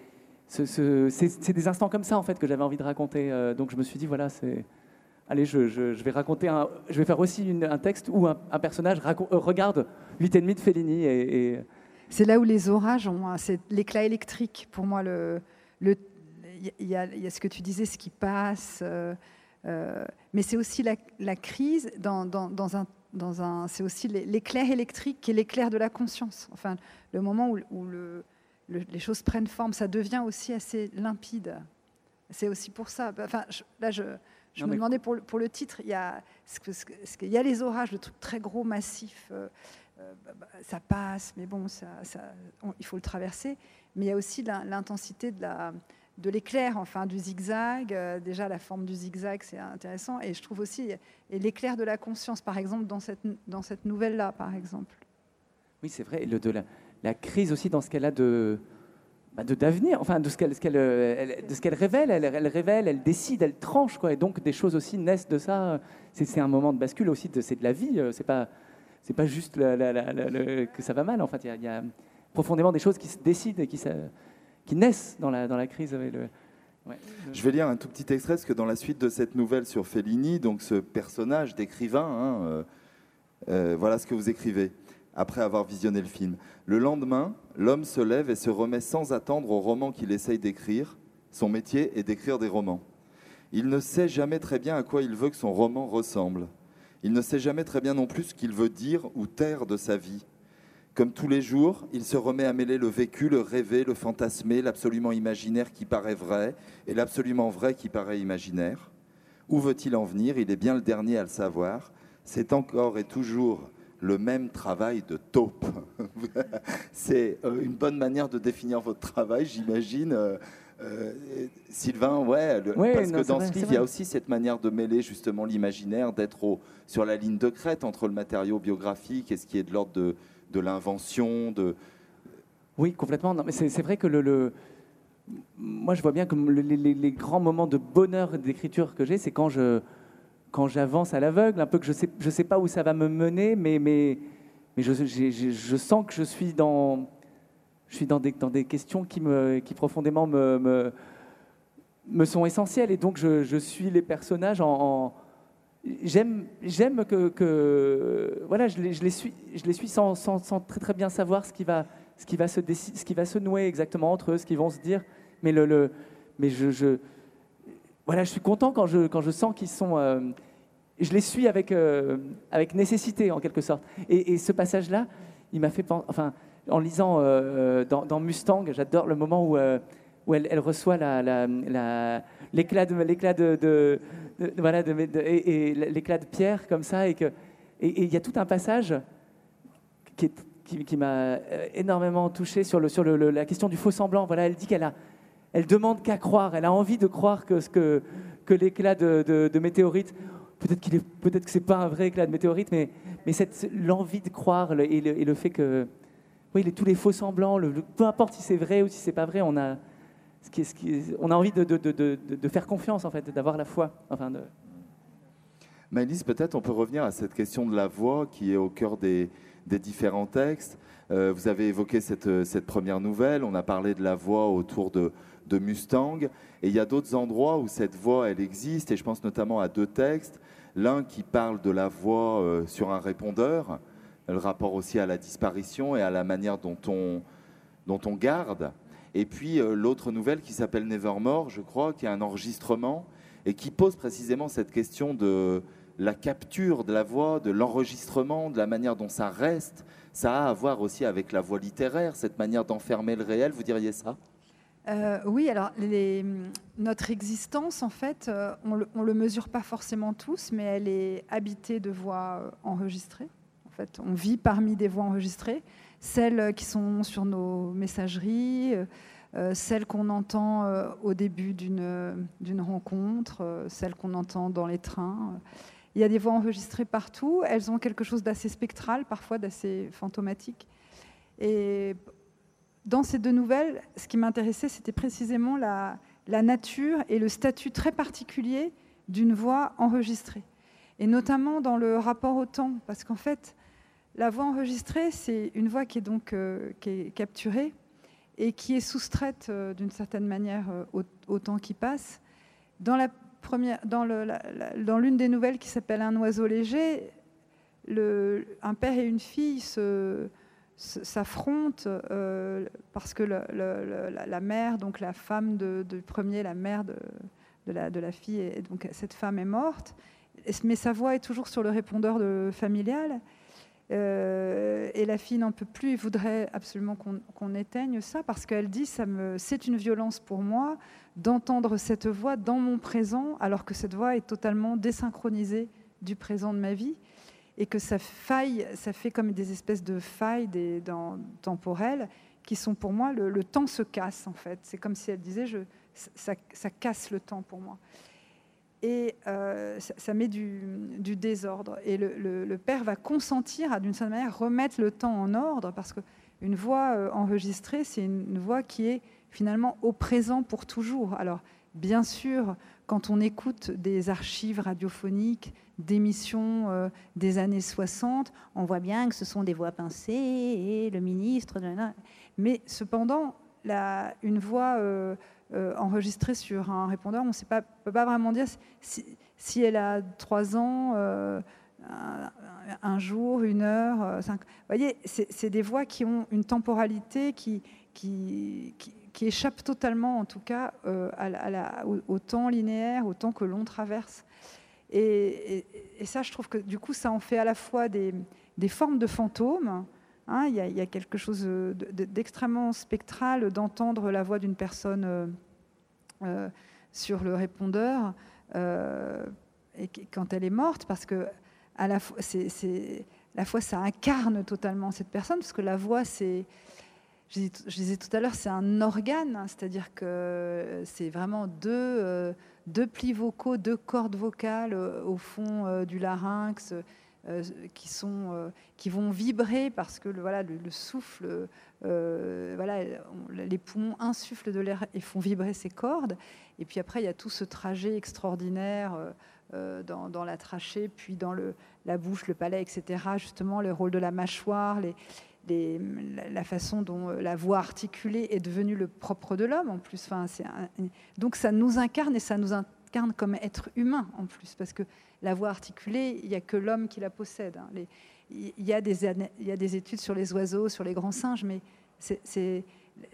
c'est des instants comme ça en fait que j'avais envie de raconter. donc je me suis dit voilà, c'est allez, je, vais raconter un, je vais faire aussi un texte où un, personnage regarde 8,5 de Fellini et c'est là où les orages ont c'est l'éclat électrique. Pour moi, il y, a ce que tu disais, ce qui passe, euh, euh, mais c'est aussi la, crise dans, un, c'est aussi l'éclair électrique qui est l'éclair de la conscience. Enfin, le moment où, le, les choses prennent forme, ça devient aussi assez limpide. C'est aussi pour ça. Enfin, là, je, je me demandais pour, pour, le titre, il y a, ce, y a les orages, le truc très gros, massif. Euh, euh, bah, bah, ça passe, mais bon, ça, il faut le traverser. Mais il y a aussi l'intensité de la de l'éclair, enfin du zigzag. Euh, déjà, la forme du zigzag, c'est intéressant. Et je trouve aussi et l'éclair de la conscience, par exemple, dans cette, dans cette nouvelle-là, par exemple. Oui, c'est vrai. Le, de la, crise aussi dans ce qu'elle a de bah, d'avenir, enfin de ce qu'elle euh, de ce qu'elle révèle, elle, elle, révèle, elle décide, elle tranche quoi. Et donc des choses aussi naissent de ça. C'est un moment de bascule aussi. C'est de la vie. C'est pas c'est pas juste que ça va mal. En fait, il y, a profondément des choses qui se décident et qui, qui naissent dans la, dans la crise. Je vais lire un tout petit extrait, parce que dans la suite de cette nouvelle sur Fellini, donc ce personnage d'écrivain, hein, euh, euh, voilà ce que vous écrivez après avoir visionné le film. Le lendemain, l'homme se lève et se remet sans attendre au roman qu'il essaye d'écrire. Son métier est d'écrire des romans. Il ne sait jamais très bien à quoi il veut que son roman ressemble. Il ne sait jamais très bien non plus ce qu'il veut dire ou taire de sa vie. Comme tous les jours, il se remet à mêler le vécu, le rêvé, le fantasmé, l'absolument imaginaire qui paraît vrai et l'absolument vrai qui paraît imaginaire. Où veut-il en venir? Il est bien le dernier à le savoir. C'est encore et toujours le même travail de taupe. C'est euh, une bonne manière de définir votre travail, j'imagine. Euh, euh, Sylvain, ouais, parce que dans ce livre, il y a aussi cette manière de mêler justement l'imaginaire, d'être sur la ligne de crête entre le matériau biographique et ce qui est de l'ordre de, de l'invention. De... Oui, complètement. Non, mais c'est vrai que le, moi, je vois bien que les, grands moments de bonheur d'écriture que j'ai, c'est quand je quand j'avance à l'aveugle, un peu que je je sais pas où ça va me mener, mais mais mais je, sens que je suis dans je suis dans des, dans des questions qui, me, qui profondément me, me, sont essentielles. Et donc, je, suis les personnages en. J'aime, j'aime que, voilà, je les, les suis, je les suis sans, sans, sans, très très bien savoir ce qui va, ce qui va se ce qui va se nouer exactement entre eux, ce qu'ils vont se dire. Mais le, mais je, je, voilà, je suis content quand je, quand je sens qu'ils sont. Euh, je les suis avec, euh, avec nécessité en quelque sorte. Et, ce passage-là, il m'a fait penser. En lisant euh, euh, dans, Mustang, j'adore le moment où, où elle, reçoit l'éclat de, l'éclat de, voilà, et, l'éclat de pierre comme ça, et il y a tout un passage qui, m'a énormément touché sur, la question du faux semblant. Voilà, elle dit qu'elle elle demande qu'à croire, elle a envie de croire que, que, que l'éclat de, météorite, peut-être qu'il est, peut-être que c'est pas un vrai éclat de météorite, mais, cette, l'envie de croire et le, fait que oui, tous les faux semblants, peu importe si c'est vrai ou si c'est pas vrai, on a, on a envie de, faire confiance, en fait, d'avoir la foi. Enfin, peut-être on peut revenir à cette question de la voix qui est au cœur des, différents textes. Euh, vous avez évoqué cette, première nouvelle, on a parlé de la voix autour de, de Mustang, et il y a d'autres endroits où cette voix, elle existe, et je pense notamment à deux textes. L'un qui parle de la voix euh, sur un répondeur, le rapport aussi à la disparition et à la manière dont on, dont on garde. Et puis euh, l'autre nouvelle qui s'appelle Nevermore, je crois, qui est un enregistrement et qui pose précisément cette question de la capture de la voix, de l'enregistrement, de la manière dont ça reste. Ça a à voir aussi avec la voix littéraire, cette manière d'enfermer le réel, vous diriez ça? Euh, oui, alors notre existence, en fait, euh, on ne le, mesure pas forcément tous, mais elle est habitée de voix enregistrées fait, on vit parmi des voix enregistrées, celles qui sont sur nos messageries, euh, celles qu'on entend euh, au début d'une rencontre, euh, celles qu'on entend dans les trains. Il y a des voix enregistrées partout. Elles ont quelque chose d'assez spectral, parfois d'assez fantomatique. Et dans ces deux nouvelles, ce qui m'intéressait, c'était précisément la, nature et le statut très particulier d'une voix enregistrée. Et notamment dans le rapport au temps, parce qu'en fait, la voix enregistrée, c'est une voix qui est donc euh, qui est capturée et qui est soustraite euh, d'une certaine manière euh, au, temps qui passe. Dans l'une des nouvelles qui s'appelle Un oiseau léger, un père et une fille se, s'affrontent parce que la, mère, donc la femme de, premier, la mère de, la, fille, et donc cette femme est morte, mais sa voix est toujours sur le répondeur de, familial. Euh, et la fille n'en peut plus et voudrait absolument qu'on éteigne ça parce qu'elle dit ça c'est une violence pour moi d'entendre cette voix dans mon présent alors que cette voix est totalement désynchronisée du présent de ma vie et que ça faille ça fait comme des espèces de failles temporelles qui sont pour moi le, temps se casse en fait c'est comme si elle disait ça, casse le temps pour moi et euh, ça, met du, désordre. Et le, père va consentir à, d'une certaine manière, remettre le temps en ordre, parce qu'une voix euh, enregistrée, c'est une voix qui est finalement au présent pour toujours. Alors, bien sûr, quand on écoute des archives radiophoniques, d'émissions euh, des années 60, on voit bien que ce sont des voix pincées et le ministre. Mais cependant, une voix euh, enregistrée sur un répondeur, on ne peut pas vraiment dire si, elle a trois ans, euh, un, jour, une heure, euh, cinq. Vous voyez, c'est des voix qui ont une temporalité qui, échappe totalement, en tout cas, à la, au, temps linéaire, au temps que l'on traverse. Et, ça, je trouve que du coup, ça en fait à la fois des, des formes de fantômes. Hein, il, y a, quelque chose d'extrêmement spectral d'entendre la voix d'une personne euh, sur le répondeur euh, quand elle est morte, parce que à la c'est, la fois ça incarne totalement cette personne, parce que la voix, c'est, je, disais tout à l'heure, c'est un organe, hein, c'est-à-dire que c'est vraiment deux, euh, deux plis vocaux, deux cordes vocales au fond du larynx. qui, vont vibrer parce que le, souffle euh, les poumons insufflent de l'air et font vibrer ces cordes. Et puis après, il y a tout ce trajet extraordinaire euh, euh, dans, la trachée, puis dans la bouche, le palais, etc. Justement, le rôle de la mâchoire, les, la façon dont la voix articulée est devenue le propre de l'homme en plus. Donc ça nous incarne et ça nous incarne comme être humain en plus, parce que la voix articulée, il n'y a que l'homme qui la possède. Hein. Il y, a des, études sur les oiseaux, sur les grands singes, mais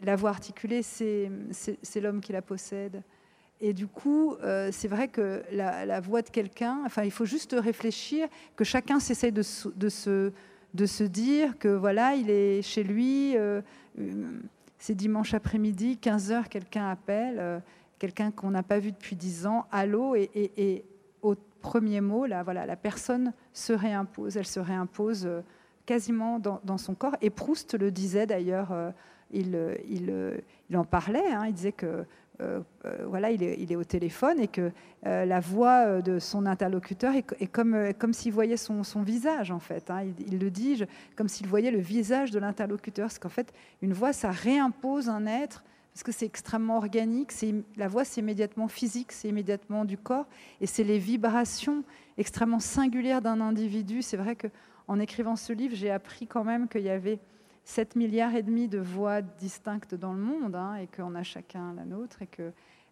la voix articulée, c'est, l'homme qui la possède. Et du coup, euh, c'est vrai que la, voix de quelqu'un, enfin, il faut juste réfléchir, que chacun s'essaie de, de, se, de se dire que voilà, il est chez lui, euh, euh, c'est dimanche après-midi, 15h, quelqu'un appelle, quelqu'un qu'on n'a pas vu depuis 10 ans, allô, et, et, au premier mot, là, voilà, la personne se réimpose, elle se réimpose euh, quasiment dans, son corps. Et Proust le disait d'ailleurs, euh, il, en parlait, hein, il disait que euh, voilà, il est, il est, au téléphone et que la voix de son interlocuteur est, comme, comme s'il voyait son, visage, en fait. Hein. il, le dit comme s'il voyait le visage de l'interlocuteur. Parce qu'en fait, une voix, ça réimpose un être parce que c'est extrêmement organique. La voix, c'est immédiatement physique, c'est immédiatement du corps, et c'est les vibrations extrêmement singulières d'un individu. C'est vrai qu'en écrivant ce livre, j'ai appris quand même qu'il y avait 7 milliards et demi de voix distinctes dans le monde, hein, et qu'on a chacun la nôtre,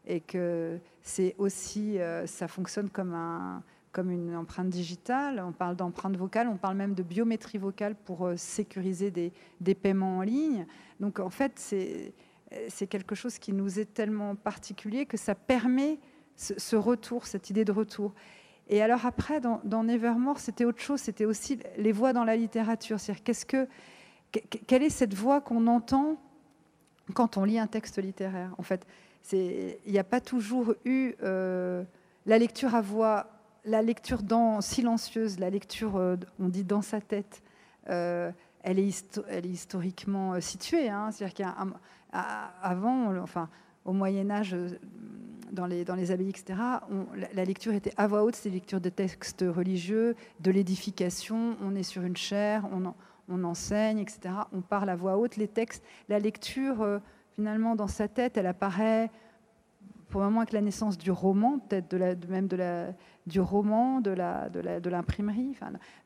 et que, c'est aussi, euh, ça fonctionne comme un comme une empreinte digitale, on parle d'empreinte vocale, on parle même de biométrie vocale pour euh, sécuriser des, paiements en ligne. Donc en fait, c'est quelque chose qui nous est tellement particulier que ça permet ce, retour, cette idée de retour. Et alors après, dans, Nevermore, c'était autre chose, c'était aussi les voix dans la littérature. C'est-à-dire, qu'est-ce que, quelle est cette voix qu'on entend quand on lit un texte littéraire? En fait, il n'y a pas toujours eu euh, la lecture à voix, la lecture dans, silencieuse, la lecture, euh, on dit dans sa tête. Euh, elle, est historiquement située. Hein. C'est-à-dire qu'il y a un, avant, enfin, au Moyen Âge, dans les, dans abbayes, etc., la, lecture était à voix haute, c'était lecture de textes religieux, de l'édification, on est sur une chaire, on, on, enseigne, etc., on parle à voix haute, les textes, la lecture, euh, finalement, dans sa tête, elle apparaît pour le moment avec la naissance du roman, peut-être de même de la, du roman, de la, de l'imprimerie.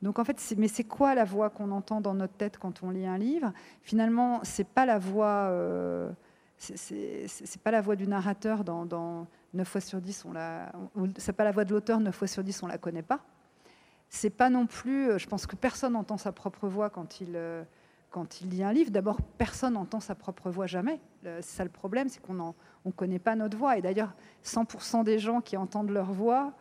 Donc en fait, mais c'est quoi la voix qu'on entend dans notre tête quand on lit un livre? Finalement, c'est pas la voix, euh, c'est pas la voix du narrateur dans, dans 9 fois sur 10, on c'est pas la voix de l'auteur 9 fois sur 10, on la connaît pas. C'est pas non plus, euh, je pense que personne n'entend sa propre voix quand il euh, quand il lit un livre, d'abord, personne n'entend sa propre voix jamais. C'est ça le problème, c'est qu'on ne connaît pas notre voix. Et d'ailleurs, 100% des gens qui entendent leur voix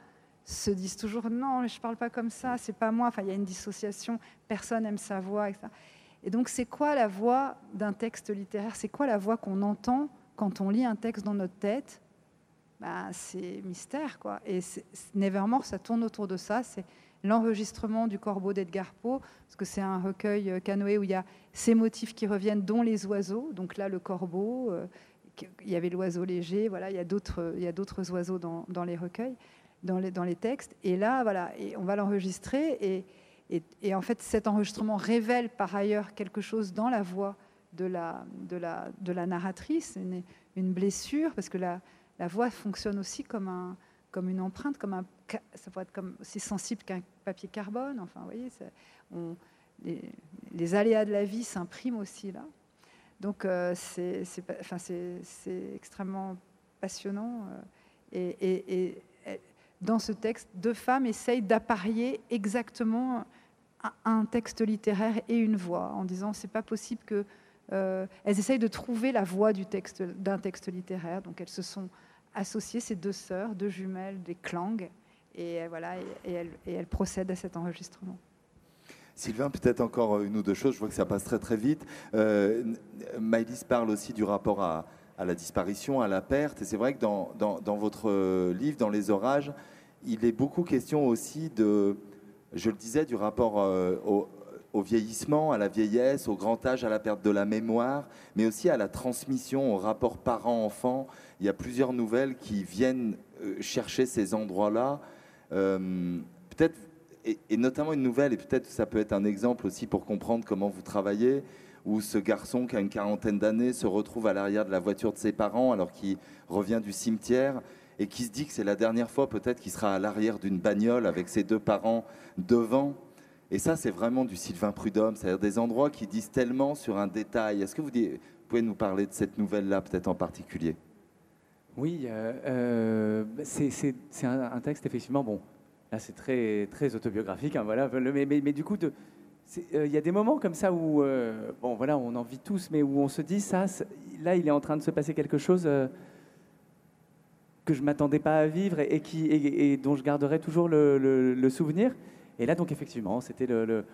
se disent toujours non, je ne parle pas comme ça, c'est pas moi. Enfin, il y a une dissociation, personne aime sa voix. Etc. Et donc, c'est quoi la voix d'un texte littéraire? C'est quoi la voix qu'on entend quand on lit un texte dans notre tête? Ben, C'est mystère, quoi. Et Nevermore, ça tourne autour de ça. C'est l'enregistrement du corbeau d'Edgar Poe, parce que c'est un recueil euh, canoë où il y a ces motifs qui reviennent, dont les oiseaux. Donc là, le corbeau, euh, il y avait l'oiseau léger, voilà, il y a d'autres oiseaux dans, les recueils, dans les, dans les textes. Et là, voilà, et on va l'enregistrer. Et, et, en fait, cet enregistrement révèle par ailleurs quelque chose dans la voix de la, de la, de la narratrice, une, blessure, parce que la, la voix fonctionne aussi comme un comme une empreinte, comme un, ça pourrait être aussi sensible qu'un papier carbone. Enfin, vous voyez, on, les, aléas de la vie s'impriment aussi là. Donc, euh, c'est extrêmement passionnant. Euh, et, dans ce texte, deux femmes essayent d'apparier exactement un, texte littéraire et une voix, en disant c'est pas possible que. Euh, elles essayent de trouver la voix du texte d'un texte littéraire. Donc, elles se sont associer ces deux sœurs, deux jumelles, des clangs, et euh, voilà, et, elle, procède à cet enregistrement. Sylvain, peut-être encore une ou deux choses, je vois que ça passe très très vite. Euh, parle aussi du rapport à, la disparition, à la perte, et c'est vrai que dans, votre livre, dans Les Orages, il est beaucoup question aussi de, je le disais, du rapport euh, au, au vieillissement, à la vieillesse, au grand âge, à la perte de la mémoire, mais aussi à la transmission, au rapport parent-enfant. Il y a plusieurs nouvelles qui viennent euh, chercher ces endroits-là. Euh, peut-être, et, notamment une nouvelle, et peut-être ça peut être un exemple aussi pour comprendre comment vous travaillez, où ce garçon qui a une quarantaine d'années se retrouve à l'arrière de la voiture de ses parents alors qu'il revient du cimetière et qui se dit que c'est la dernière fois peut-être qu'il sera à l'arrière d'une bagnole avec ses deux parents devant. Et ça, c'est vraiment du Sylvain Prudhomme, c'est-à-dire des endroits qui disent tellement sur un détail. Est-ce que vous, pouvez nous parler de cette nouvelle-là, peut-être en particulier? Oui, euh, euh, c'est un, texte, effectivement, bon, là c'est très, très autobiographique, hein, voilà, mais, du coup, euh, il y a des moments comme ça où, bon, voilà, on en vit tous, mais où on se dit, ça, là, il est en train de se passer quelque chose que je m'attendais pas à vivre et, dont je garderai toujours le souvenir. Et là, donc, effectivement, c'était le,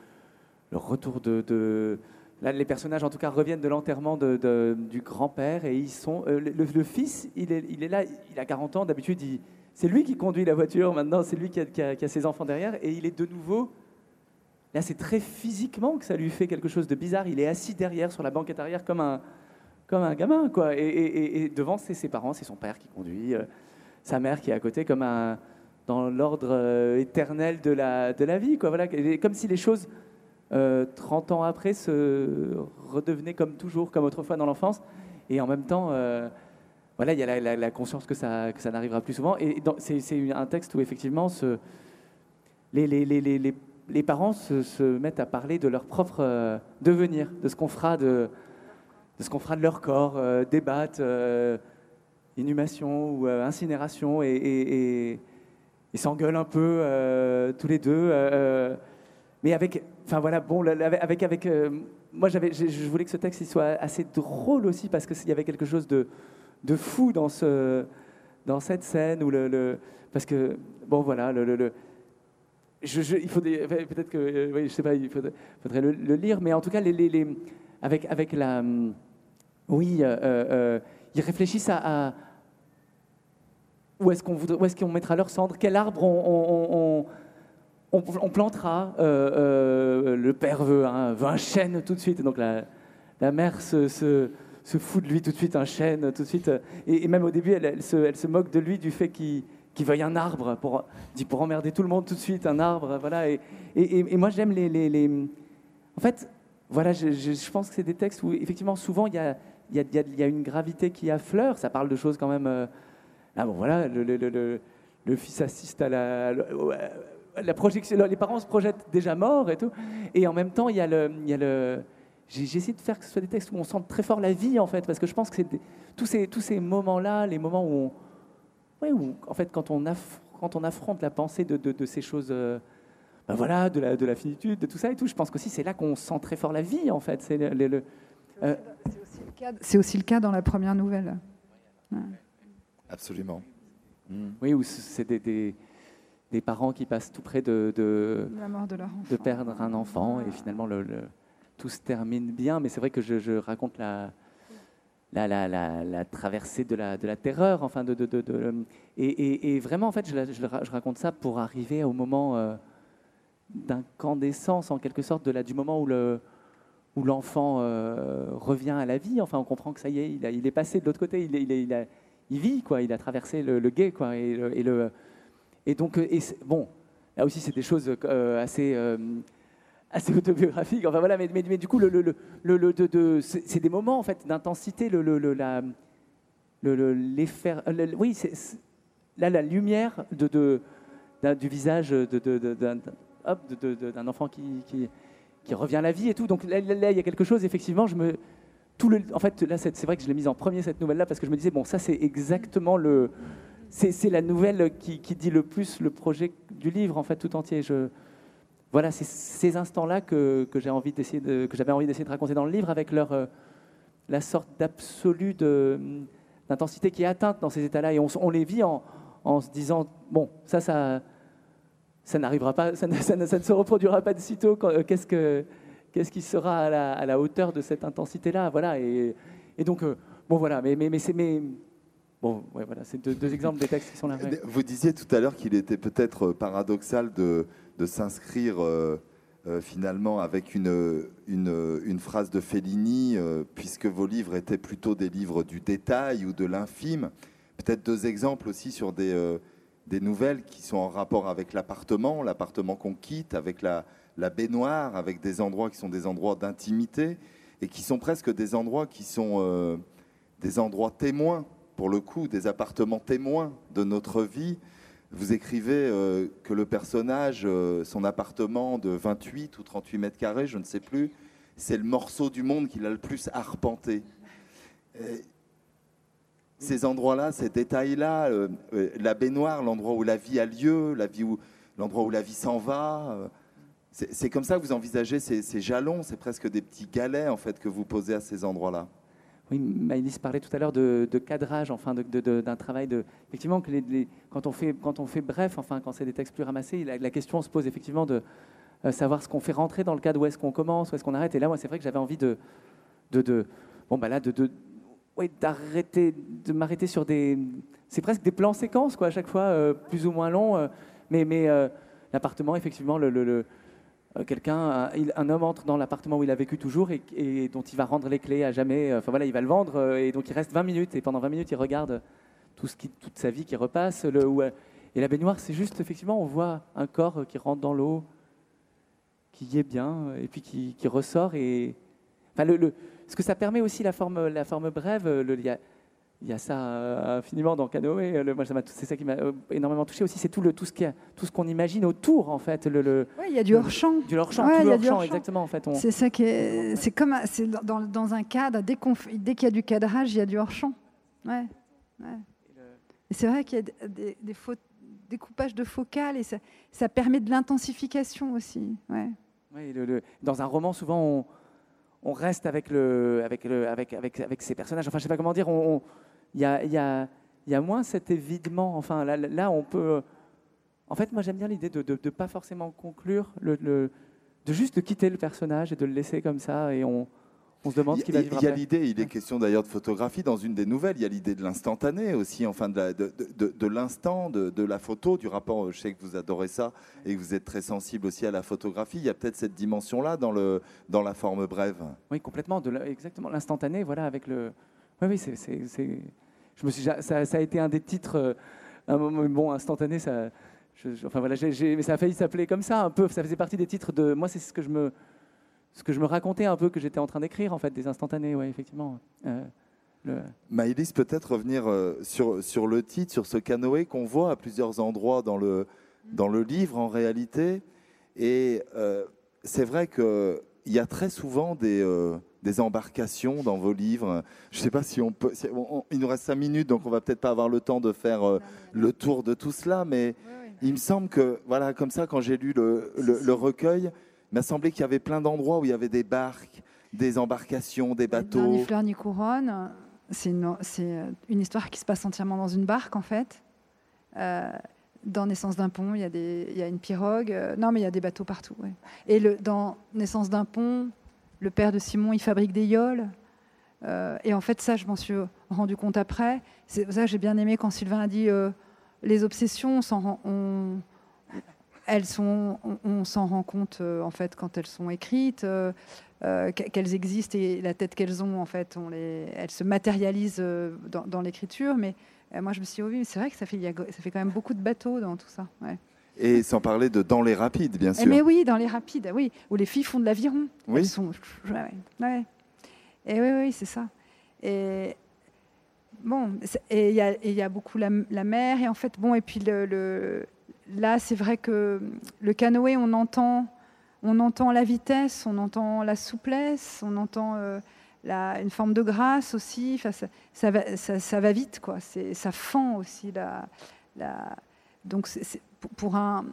retour de, Là, les personnages, en tout cas, reviennent de l'enterrement du grand-père et ils sont. Euh, le, fils, il est, là, il a 40 ans. D'habitude, c'est lui qui conduit la voiture. Maintenant, c'est lui qui a, ses enfants derrière et il est de nouveau. Là, c'est très physiquement que ça lui fait quelque chose de bizarre. Il est assis derrière sur la banquette arrière comme un, comme un gamin, quoi. Et, devant, c'est ses parents, c'est son père qui conduit, euh, sa mère qui est à côté comme un dans l'ordre euh, éternel de la, de la vie. Quoi. Voilà. Comme si les choses, 30 euh, ans après, se redevenaient comme toujours, comme autrefois dans l'enfance. Et en même temps, euh, voilà, il y a la, conscience que ça, n'arrivera plus souvent. Et c'est un texte où effectivement les, parents se, mettent à parler de leur propre devenir, de ce qu'on fera de, ce qu'on fera de leur corps, débattent, inhumation ou incinération. et, s'engueulent un peu euh, tous les deux. Euh, euh, mais avec, enfin voilà, bon, avec, avec, moi j'avais, je voulais que ce texte soit assez drôle aussi parce qu'il y avait quelque chose de, de fou dans ce, dans cette scène où le, parce que bon voilà le, je, il faut peut-être que oui, je sais pas il faudrait, le, lire mais en tout cas avec avec la oui ils réfléchissent à où est-ce qu'on est qu'on mettra leurs cendres Quel arbre on, plantera euh, euh, Le père veut, un chêne tout de suite. Donc la, mère se, fout de lui tout de suite un chêne, tout de suite. Et, même au début, elle, se, moque de lui du fait qu'il veuille un arbre pour, pour emmerder tout le monde tout de suite, un arbre. Voilà. Et, moi, j'aime les, En fait, voilà, je, pense que c'est des textes où effectivement, souvent, il y a, une gravité qui affleure. Ça parle de choses quand même. Ah bon, voilà, le fils assiste à la, la projection, les parents se projettent déjà morts et tout. Et en même temps, il y a le, il y a le J'essaie de faire que ce soit des textes où on sente très fort la vie, en fait, parce que je pense que c'est tous ces, tous ces moments-là, les moments où, on, où, en fait, quand on, quand on affronte la pensée de, de, ces choses, euh, ben voilà, de la, de la finitude, de tout ça et tout, je pense qu'aussi c'est là qu'on sent très fort la vie, en fait. C'est le, euh, aussi, aussi, le cas dans la première nouvelle. Absolument. Oui, où c'est des, des, des, parents qui passent tout près de, de, la mort de, leur de perdre un enfant, et finalement le tout se termine bien, mais c'est vrai que je, raconte la, la, la, la, traversée de la, de la terreur, enfin de, de, de, et, et, vraiment en fait je, je, raconte ça pour arriver au moment euh, d'incandescence en quelque sorte de la, du moment où le où l'enfant euh, revient à la vie. Enfin, on comprend que ça y est, il, a, il est passé de l'autre côté, il, il, il, a, il, vit quoi, il a traversé le, le guet quoi, et, et, le, et donc et bon, là aussi c'est des choses euh, assez assez autobiographique. Enfin voilà, mais, mais, du coup, c'est des moments en fait d'intensité. Le, oui, c'est là la lumière du visage d'un enfant qui, qui, revient à la vie et tout. Donc là, il y a quelque chose. Effectivement, je me tout le, en fait, là, c'est vrai que je l'ai mise en premier cette nouvelle-là parce que je me disais bon, ça c'est exactement le, c'est la nouvelle qui, dit le plus le projet du livre en fait tout entier. Voilà, c'est ces instants-là que, que j'ai envie d'essayer de, que j'avais envie d'essayer de raconter dans le livre avec leur, euh, la sorte d'absolu d'intensité qui est atteinte dans ces états-là. Et on, les vit en, en, se disant, bon, ça, ça, ça n'arrivera pas, ça ne, ça, ne, se reproduira pas de sitôt. Euh, qu'est-ce, que, qu'est-ce qui sera à la, à la hauteur de cette intensité-là? Voilà. Et, et donc, euh, bon, voilà. Mais, mais, mais c'est. Mais, Bon, voilà, c'est deux, exemples des textes qui sont là. Vous disiez tout à l'heure qu'il était peut-être paradoxal de, s'inscrire euh, euh, finalement avec une, phrase de Fellini, euh, puisque vos livres étaient plutôt des livres du détail ou de l'infime. Peut-être deux exemples aussi sur des, des nouvelles qui sont en rapport avec l'appartement, l'appartement qu'on quitte, avec la, la baignoire, avec des endroits qui sont des endroits d'intimité et qui sont presque des endroits qui sont des endroits témoins, pour le coup, des appartements témoins de notre vie vous écrivez euh, que le personnage, euh, son appartement de 28 ou 38 mètres carrés, je ne sais plus, c'est le morceau du monde qu'il a le plus arpenté. ces endroits-là, ces détails-là, euh, la baignoire, l'endroit où la vie a lieu, la vie l'endroit où la vie s'en va, c'est comme ça que vous envisagez ces, ces jalons, c'est presque des petits galets en fait que vous posez à ces endroits-là. Oui, Maëlys parlait tout à l'heure de, cadrage, enfin, d'un travail de. Effectivement, que les, quand, on fait, quand on fait bref, enfin, quand c'est des textes plus ramassés, la, question se pose effectivement de euh, savoir ce qu'on fait rentrer dans le cadre, où est-ce qu'on commence, où est-ce qu'on arrête. Et là, moi, c'est vrai que j'avais envie de, de, de, bon, bah là, de, de d'arrêter, de m'arrêter sur des. C'est presque des plans séquences, quoi, à chaque fois, euh, plus ou moins longs. Euh, mais mais l'appartement, effectivement, le, quelqu'un, un, homme entre dans l'appartement où il a vécu toujours et, dont il va rendre les clés à jamais. Enfin voilà, il va le vendre euh, et donc il reste 20 minutes et pendant 20 minutes il regarde tout ce qui, toute sa vie qui repasse. Le, euh, et la baignoire, c'est juste effectivement, on voit un corps qui rentre dans l'eau, qui y est bien et puis qui, ressort. Et enfin, le, ce que ça permet aussi la forme, la forme brève, le, il y a ça euh, infiniment dans Canoë. Euh, moi, c'est ça qui m'a euh, énormément touché aussi. C'est tout, le, tout ce qu'on tout ce qu'on imagine autour, en fait. Le, il y a du hors-champ. Du hors-champ, tout le hors-champ, exactement. En fait, C'est ça qui est. C'est comme c'est dans, dans, un cadre, dès, qu'il y a du cadrage, il y a du hors-champ. Ouais. Et c'est vrai qu'il y a des, des faux, découpages de focales et ça, ça permet de l'intensification aussi. Ouais. le, dans un roman, souvent, on, on reste avec, le, avec, le, avec, avec, avec ces personnages. Enfin, je sais pas comment dire. on il y a, y, a, y a, moins cet évidement. Enfin, là, là on peut. En fait, moi, j'aime bien l'idée de ne pas forcément conclure, le, de juste de quitter le personnage et de le laisser comme ça, et on, on se demande ce qu'il va vivre Il y a l'idée, il est question d'ailleurs de photographie dans une des nouvelles, il y a l'idée de l'instantané aussi, enfin de, de, de, de l'instant, de, la photo, du rapport, je sais que vous adorez ça et que vous êtes très sensible aussi à la photographie, il y a peut-être cette dimension-là dans, le, dans la forme brève. Oui, complètement, de exactement, l'instantané, voilà, avec le, oui, oui, c'est, je me suis, ça, a été un des titres, euh, un bon, instantané, ça, enfin voilà, mais ça a failli s'appeler comme ça un peu. Ça faisait partie des titres de. Moi, c'est ce que je me, ce que je me racontais un peu que j'étais en train d'écrire en fait, des instantanés, ouais, effectivement. Euh, peut-être revenir sur, sur le titre, sur ce canoë qu'on voit à plusieurs endroits dans le, dans le livre en réalité. Et c'est vrai qu'il y a très souvent des, des embarcations dans vos livres. Je ne sais pas si on peut. il nous reste cinq minutes, donc on va peut-être pas avoir le temps de faire euh, le tour de tout cela, mais il me semble que, voilà, comme ça, quand j'ai lu le, le, recueil, il m'a semblé qu'il y avait plein d'endroits où il y avait des barques, des embarcations, des bateaux. Ni fleur ni couronne. C'est une, une, histoire qui se passe entièrement dans une barque, en fait. Euh, dans Naissance d'un pont, il y, a une pirogue. Euh, non, mais il y a des bateaux partout. Et dans Naissance d'un pont, le père de Simon, il fabrique des yoles. Euh, et en fait, ça, je m'en suis rendu compte après. C'est ça j'ai bien aimé quand Sylvain a dit euh, les obsessions, on, elles sont, on, s'en rend compte en fait quand elles sont écrites, qu'elles existent et la tête qu'elles ont en fait, elles se matérialisent dans, l'écriture. Mais moi, je me suis dit, oh oui, c'est vrai que ça fait, ça fait quand même beaucoup de bateaux dans tout ça. Et sans parler de Dans les rapides, bien sûr. mais oui, dans les rapides, oui, où les filles font de l'aviron. Oui. Elles sont... ouais. Et oui, oui, c'est ça. Et bon, et il y, a beaucoup la, mer, et en fait, bon, et puis le, là, c'est vrai que le canoë, on entend, on entend la vitesse, on entend la souplesse, on entend euh, une forme de grâce aussi. Ça, va, vite, quoi. Ça fend aussi donc, pour un,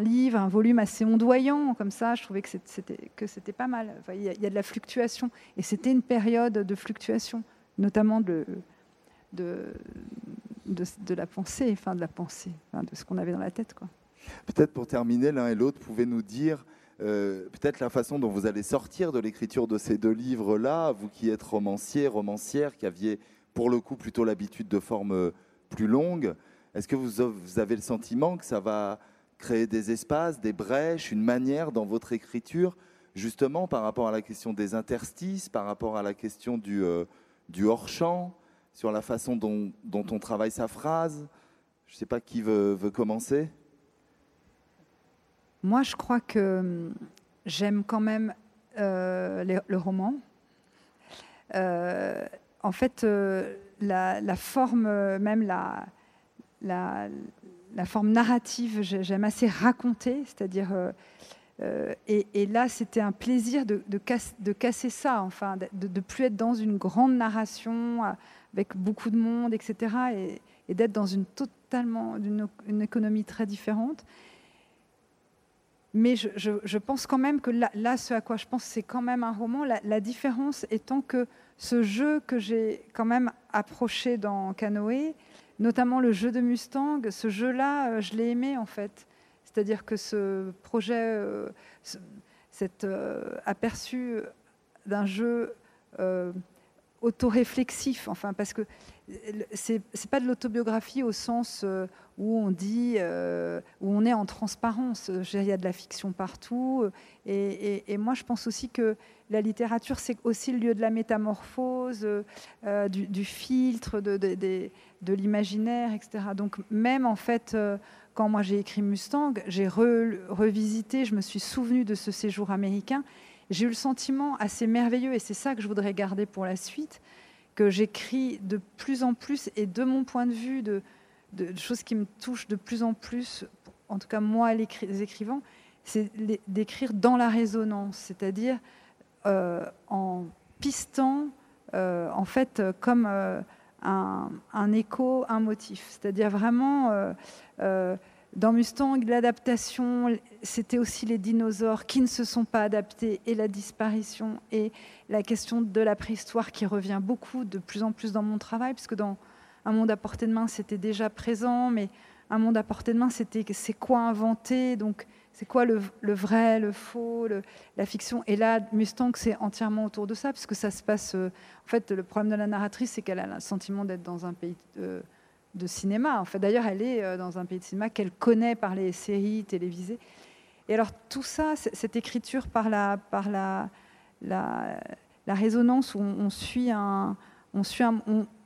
livre, un volume assez ondoyant comme ça, je trouvais que c'était pas mal. il, y a, de la fluctuation et c'était une période de fluctuation, notamment de la pensée, de la pensée, de ce qu'on avait dans la tête. Peut-être pour terminer, l'un et l'autre pouvez nous dire euh, peut-être la façon dont vous allez sortir de l'écriture de ces deux livres-là, vous qui êtes romancier, romancière, qui aviez pour le coup plutôt l'habitude de formes plus longues. Est-ce que vous, avez le sentiment que ça va créer des espaces, des brèches, une manière dans votre écriture, justement par rapport à la question des interstices, par rapport à la question du, euh, du hors-champ, sur la façon dont, on travaille sa phrase? Je ne sais pas qui veut, commencer. Moi, je crois que hum, j'aime quand même euh, le roman. Euh, en fait, la, la, forme, même la, la, forme narrative, j'aime assez raconter, c'est-à-dire. Euh, euh, et, là, c'était un plaisir de, de, casser ça, enfin, de ne plus être dans une grande narration avec beaucoup de monde, etc., et, d'être dans une totalement une, économie très différente. Mais je, pense quand même que là, ce à quoi je pense, c'est quand même un roman. La, différence étant que ce jeu que j'ai quand même approché dans Canoë, notamment le jeu de Mustang. Ce jeu-là, euh, je l'ai aimé en fait. C'est-à-dire que ce projet, euh, cet euh, aperçu d'un jeu autoréflexif, enfin, parce que c'est pas de l'autobiographie au sens où on dit, où on est en transparence. Il y a de la fiction partout. Et, moi, je pense aussi que la littérature, c'est aussi le lieu de la métamorphose, du, filtre, de, l'imaginaire, etc. Donc même en fait, euh, quand moi j'ai écrit Mustang, j'ai revisité, je me suis souvenu de ce séjour américain. J'ai eu le sentiment assez merveilleux, et c'est ça que je voudrais garder pour la suite, que j'écris de plus en plus, et de mon point de vue, de, choses qui me touchent de plus en plus, en tout cas moi les écrivains, c'est d'écrire dans la résonance, c'est-à-dire euh, en pistant, euh, en fait, comme un, écho, un motif. C'est-à-dire vraiment, euh, euh, dans Mustang, l'adaptation, c'était aussi les dinosaures qui ne se sont pas adaptés et la disparition et la question de la préhistoire qui revient beaucoup, de plus en plus dans mon travail, puisque dans Un monde à portée de main, c'était déjà présent, mais Un monde à portée de main, c'était c'est quoi inventer Donc, c'est quoi le, vrai, le faux, la fiction Et là, Mustang, c'est entièrement autour de ça, puisque ça se passe. Euh, en fait, le problème de la narratrice, c'est qu'elle a le sentiment d'être dans un pays de, cinéma. En fait, d'ailleurs, elle est euh, dans un pays de cinéma qu'elle connaît par les séries télévisées. Et alors, tout ça, cette écriture par la, par la, la, résonance où on, suit un, on suit un,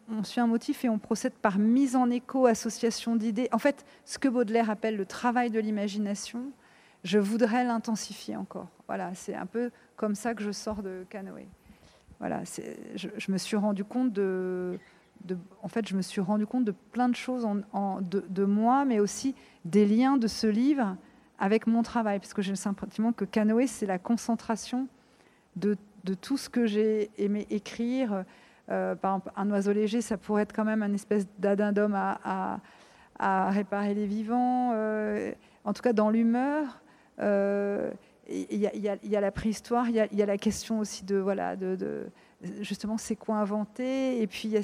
on suit un motif et on procède par mise en écho, association d'idées. En fait, ce que Baudelaire appelle le travail de l'imagination, je voudrais l'intensifier encore. Voilà, c'est un peu comme ça que je sors de Canoë. voilà, je, je, me suis rendu compte de, en fait, je me suis rendu compte de plein de choses de, moi, mais aussi des liens de ce livre avec mon travail, parce que j'ai le sentiment que Canoë, c'est la concentration de, tout ce que j'ai aimé écrire. Euh, par exemple, un oiseau léger, ça pourrait être quand même une espèce d'addendum à, à, réparer les vivants, euh, en tout cas dans l'humeur. Euh, il y, a la préhistoire, il y, a, la question aussi de, voilà, de justement, c'est quoi inventer, et puis il y a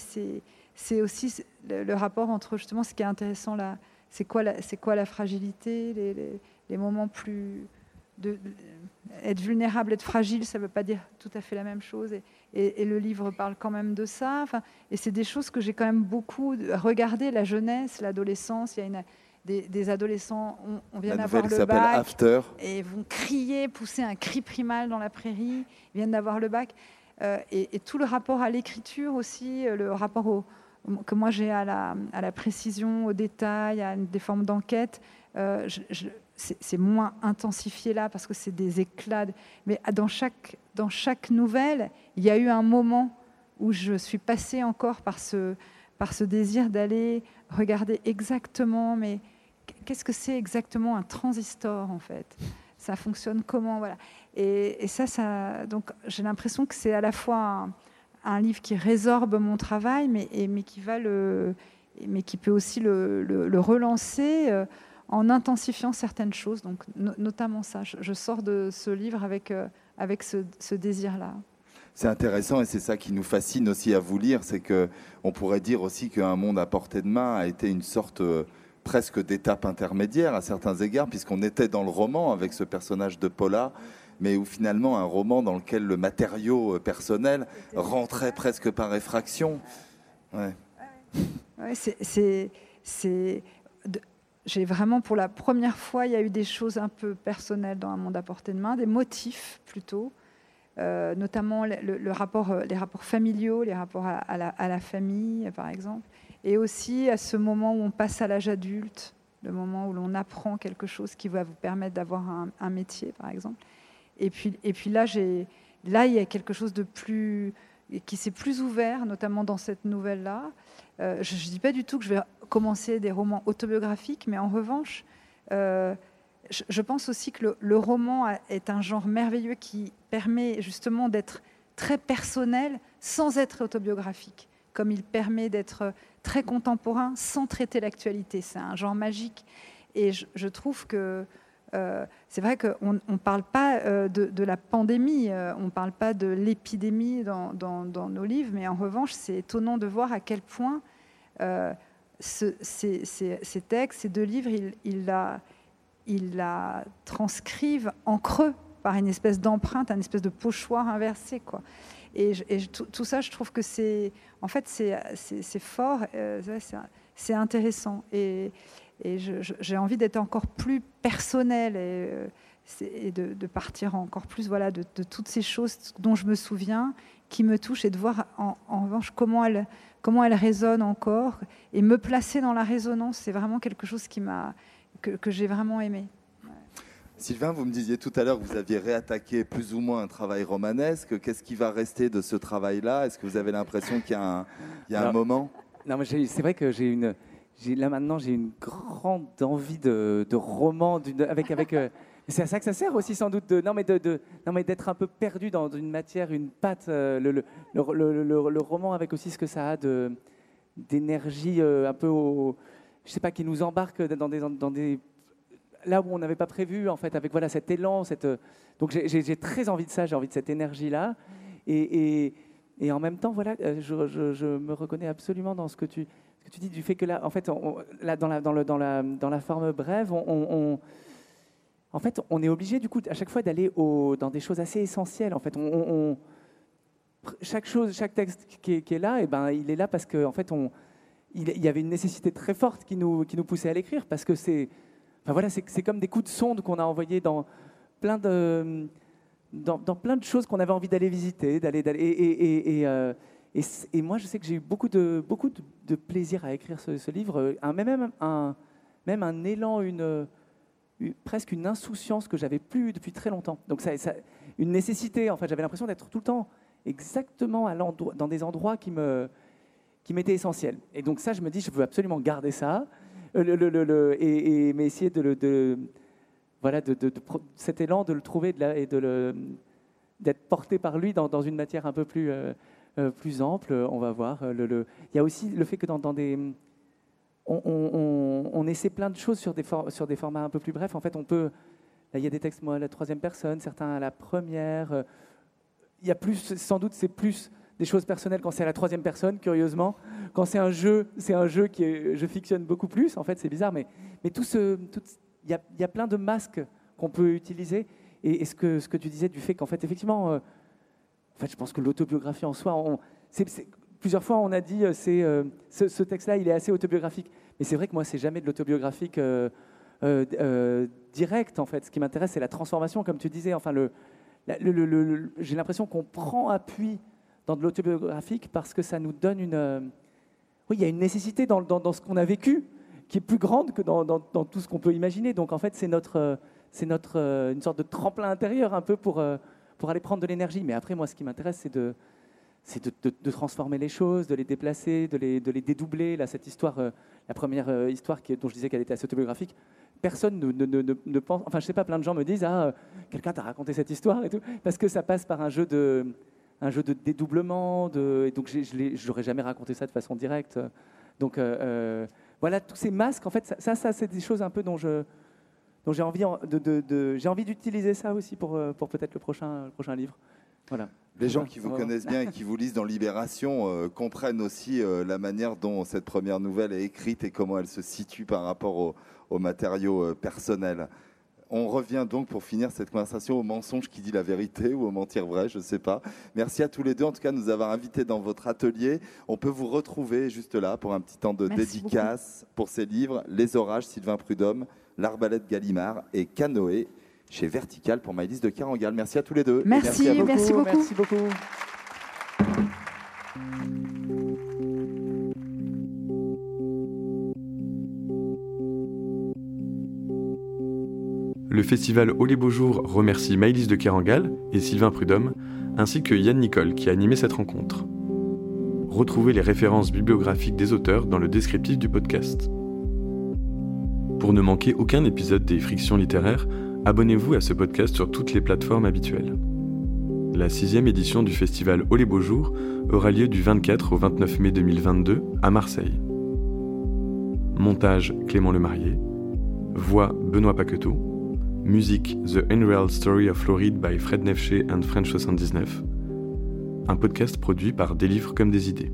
c'est aussi le, le, rapport entre justement ce qui est intéressant là, c'est quoi, la, quoi la fragilité, les, les, les moments plus de, être vulnérable, être fragile, ça ne veut pas dire tout à fait la même chose. Et, et, et le livre parle quand même de ça. Enfin, et c'est des choses que j'ai quand même beaucoup regardé, la jeunesse, l'adolescence. Il y a une, des, des, adolescents, on, on vient d'avoir le bac After. et vont crier, pousser un cri primal dans la prairie. Ils viennent d'avoir le bac. Euh, et, tout le rapport à l'écriture aussi, le rapport que moi j'ai à la, à la, précision, au détail, à des formes d'enquête. Euh, c'est moins intensifié là parce que c'est des éclats. Mais dans chaque, dans chaque nouvelle, il y a eu un moment où je suis passée encore par ce, par ce désir d'aller regarder exactement, mais qu'est-ce que c'est exactement un transistor en fait? Ça fonctionne comment? Voilà. Et, ça, donc j'ai l'impression que c'est à la fois un, livre qui résorbe mon travail, mais, qui va le, mais qui peut aussi le, relancer. Euh, en intensifiant certaines choses, donc no notamment ça. Je, sors de ce livre avec, euh, avec ce, ce désir-là. C'est intéressant et c'est ça qui nous fascine aussi à vous lire, c'est que on pourrait dire aussi qu'un monde à portée de main a été une sorte euh, presque d'étape intermédiaire à certains égards, puisqu'on était dans le roman avec ce personnage de Paula, mais où finalement un roman dans lequel le matériau euh, personnel rentrait presque par effraction. Ouais. Ouais, c'est j'ai vraiment, pour la première fois, il y a eu des choses un peu personnelles dans un monde à portée de main, des motifs plutôt, euh, notamment le, rapport, euh, les rapports familiaux, les rapports à, la, famille, par exemple, et aussi à ce moment où on passe à l'âge adulte, le moment où l'on apprend quelque chose qui va vous permettre d'avoir un, métier, par exemple. Et puis, et puis là, là, il y a quelque chose de plus qui s'est plus ouvert, notamment dans cette nouvelle-là. Euh, je ne dis pas du tout que je vais commencer des romans autobiographiques, mais en revanche, euh, je, pense aussi que le, roman est un genre merveilleux qui permet justement d'être très personnel sans être autobiographique, comme il permet d'être très contemporain sans traiter l'actualité. C'est un genre magique. Et je trouve que euh, c'est vrai qu'on ne parle pas euh, de, la pandémie, euh, on ne parle pas de l'épidémie dans, nos livres, mais en revanche, c'est étonnant de voir à quel point ce, ces, textes, ces deux livres, ils il la, transcrivent en creux par une espèce d'empreinte, une espèce de pochoir inversé. Quoi. Et, tout, ça, je trouve que c'est, en fait, c'est fort, c'est intéressant. Et j'ai envie d'être encore plus personnelle et, euh, et de, de, partir encore plus voilà, de, de, toutes ces choses dont je me souviens, qui me touchent, et de voir en, en revanche comment elles, comment elles résonnent encore. Et me placer dans la résonance, c'est vraiment quelque chose qui que, que j'ai vraiment aimé. Sylvain, vous me disiez tout à l'heure que vous aviez réattaqué plus ou moins un travail romanesque. Qu'est-ce qui va rester de ce travail-là? Est-ce que vous avez l'impression qu'il y a un, il y a Alors, un moment? Non, mais c'est vrai que j'ai une, là maintenant j'ai une grande envie de, de roman avec avec euh, c'est à ça que ça sert aussi sans doute de non mais de, non mais d'être un peu perdu dans une matière une patte euh, le, le, le, le, roman avec aussi ce que ça a d'énergie euh, un peu au, je sais pas qui nous embarque dans des dans des là où on n'avait pas prévu en fait avec voilà cet élan cette donc j'ai très envie de ça j'ai envie de cette énergie là et, et en même temps voilà je, je, me reconnais absolument dans ce que tu dis du fait que là, en fait, là, dans, la, forme brève, on, en fait, on est obligé du coup à chaque fois d'aller dans des choses assez essentielles. En fait, chaque chose, chaque texte qui est, là, et eh ben, il est là parce que en fait, il, y avait une nécessité très forte qui nous, qui nous poussait à l'écrire parce que c'est, enfin voilà, c'est comme des coups de sonde qu'on a envoyés dans plein de, dans, plein de choses qu'on avait envie d'aller visiter, d'aller, et, et, euh, moi, je sais que j'ai eu beaucoup de, beaucoup de, plaisir à écrire ce, livre, un, même, un, même un élan, une, une, presque une insouciance que j'avais plus depuis très longtemps. Donc, ça, ça, une nécessité, en fait, j'avais l'impression d'être tout le temps exactement à dans des endroits qui me qui m'étaient essentiels. Et donc ça, je me dis, je veux absolument garder ça, euh, le, le, et, mais essayer de, de voilà, cet élan, de le trouver et d'être porté par lui dans, une matière un peu plus, euh, euh, plus ample. On va voir. Le, Il y a aussi le fait que dans, des on, essaie plein de choses sur des, sur des formats un peu plus brefs. En fait, on peut. Là, il y a des textes, moi, à la troisième personne, certains à la première. Il y a plus, sans doute, c'est plus des choses personnelles quand c'est à la troisième personne, curieusement. Quand c'est un jeu, c'est un jeu que je fictionne beaucoup plus. En fait, c'est bizarre, mais, mais tout ce, il y, a plein de masques qu'on peut utiliser. Et, ce, que, tu disais du fait qu'en fait, effectivement, euh, en fait, je pense que l'autobiographie en soi, plusieurs fois, on a dit euh, c'est euh, ce, texte-là, il est assez autobiographique. Mais c'est vrai que moi, c'est jamais de l'autobiographique direct. En fait, ce qui m'intéresse, c'est la transformation, comme tu disais. Enfin, j'ai l'impression qu'on prend appui dans de l'autobiographique parce que ça nous donne une... Euh, oui, il y a une nécessité dans, ce qu'on a vécu qui est plus grande que dans, tout ce qu'on peut imaginer. Donc en fait, c'est notre, euh, c'est notre, euh, une sorte de tremplin intérieur un peu pour, pour aller prendre de l'énergie. Mais après, moi, ce qui m'intéresse, c'est de, c'est de, transformer les choses, de les déplacer, de les, de les dédoubler. Là, cette histoire, la première histoire qui, dont je disais qu'elle était assez autobiographique, personne ne, ne, ne, pense. Enfin, je sais pas, plein de gens me disent Ah, quelqu'un t'a raconté cette histoire et tout, parce que ça passe par un jeu de, un jeu de dédoublement. De, et donc, je n'aurais jamais raconté ça de façon directe. Donc, euh, euh, voilà, tous ces masques, en fait, ça, ça, c'est des choses un peu dont je dont j'ai envie de, de, j'ai envie d'utiliser ça aussi pour, euh, pour peut-être le prochain, le prochain livre. Voilà. Les gens qui vous connaissent bien et qui vous lisent dans Libération comprennent aussi la manière dont cette première nouvelle est écrite et comment elle se situe par rapport aux au matériaux personnels. On revient donc pour finir cette conversation au mensonge qui dit la vérité ou au mentir vrai, je ne sais pas. Merci à tous les deux, en tout cas, de nous avoir invités dans votre atelier. On peut vous retrouver juste là pour un petit temps de dédicace pour ces livres Les Orages, Sylvain Prudhomme, L'Arbalète Gallimard et Canoë chez Vertical pour Maïlis de Carangal. Merci à tous les deux. Merci, merci, beaucoup. Merci beaucoup. Le festival Au Beaux Jours remercie Maëlys de Kerangal et Sylvain Prudhomme, ainsi que Yann Nicole qui a animé cette rencontre. Retrouvez les références bibliographiques des auteurs dans le descriptif du podcast. Pour ne manquer aucun épisode des Frictions littéraires, abonnez-vous à ce podcast sur toutes les plateformes habituelles. La sixième édition du festival Au Beaux Jours aura lieu du 24 au 29 mai 2022 à Marseille. Montage Clément Lemarié. Voix Benoît Paqueteau. Musique The Unreal Story of Floride by Fred Nefché and French 79. Un podcast produit par Des livres comme des idées.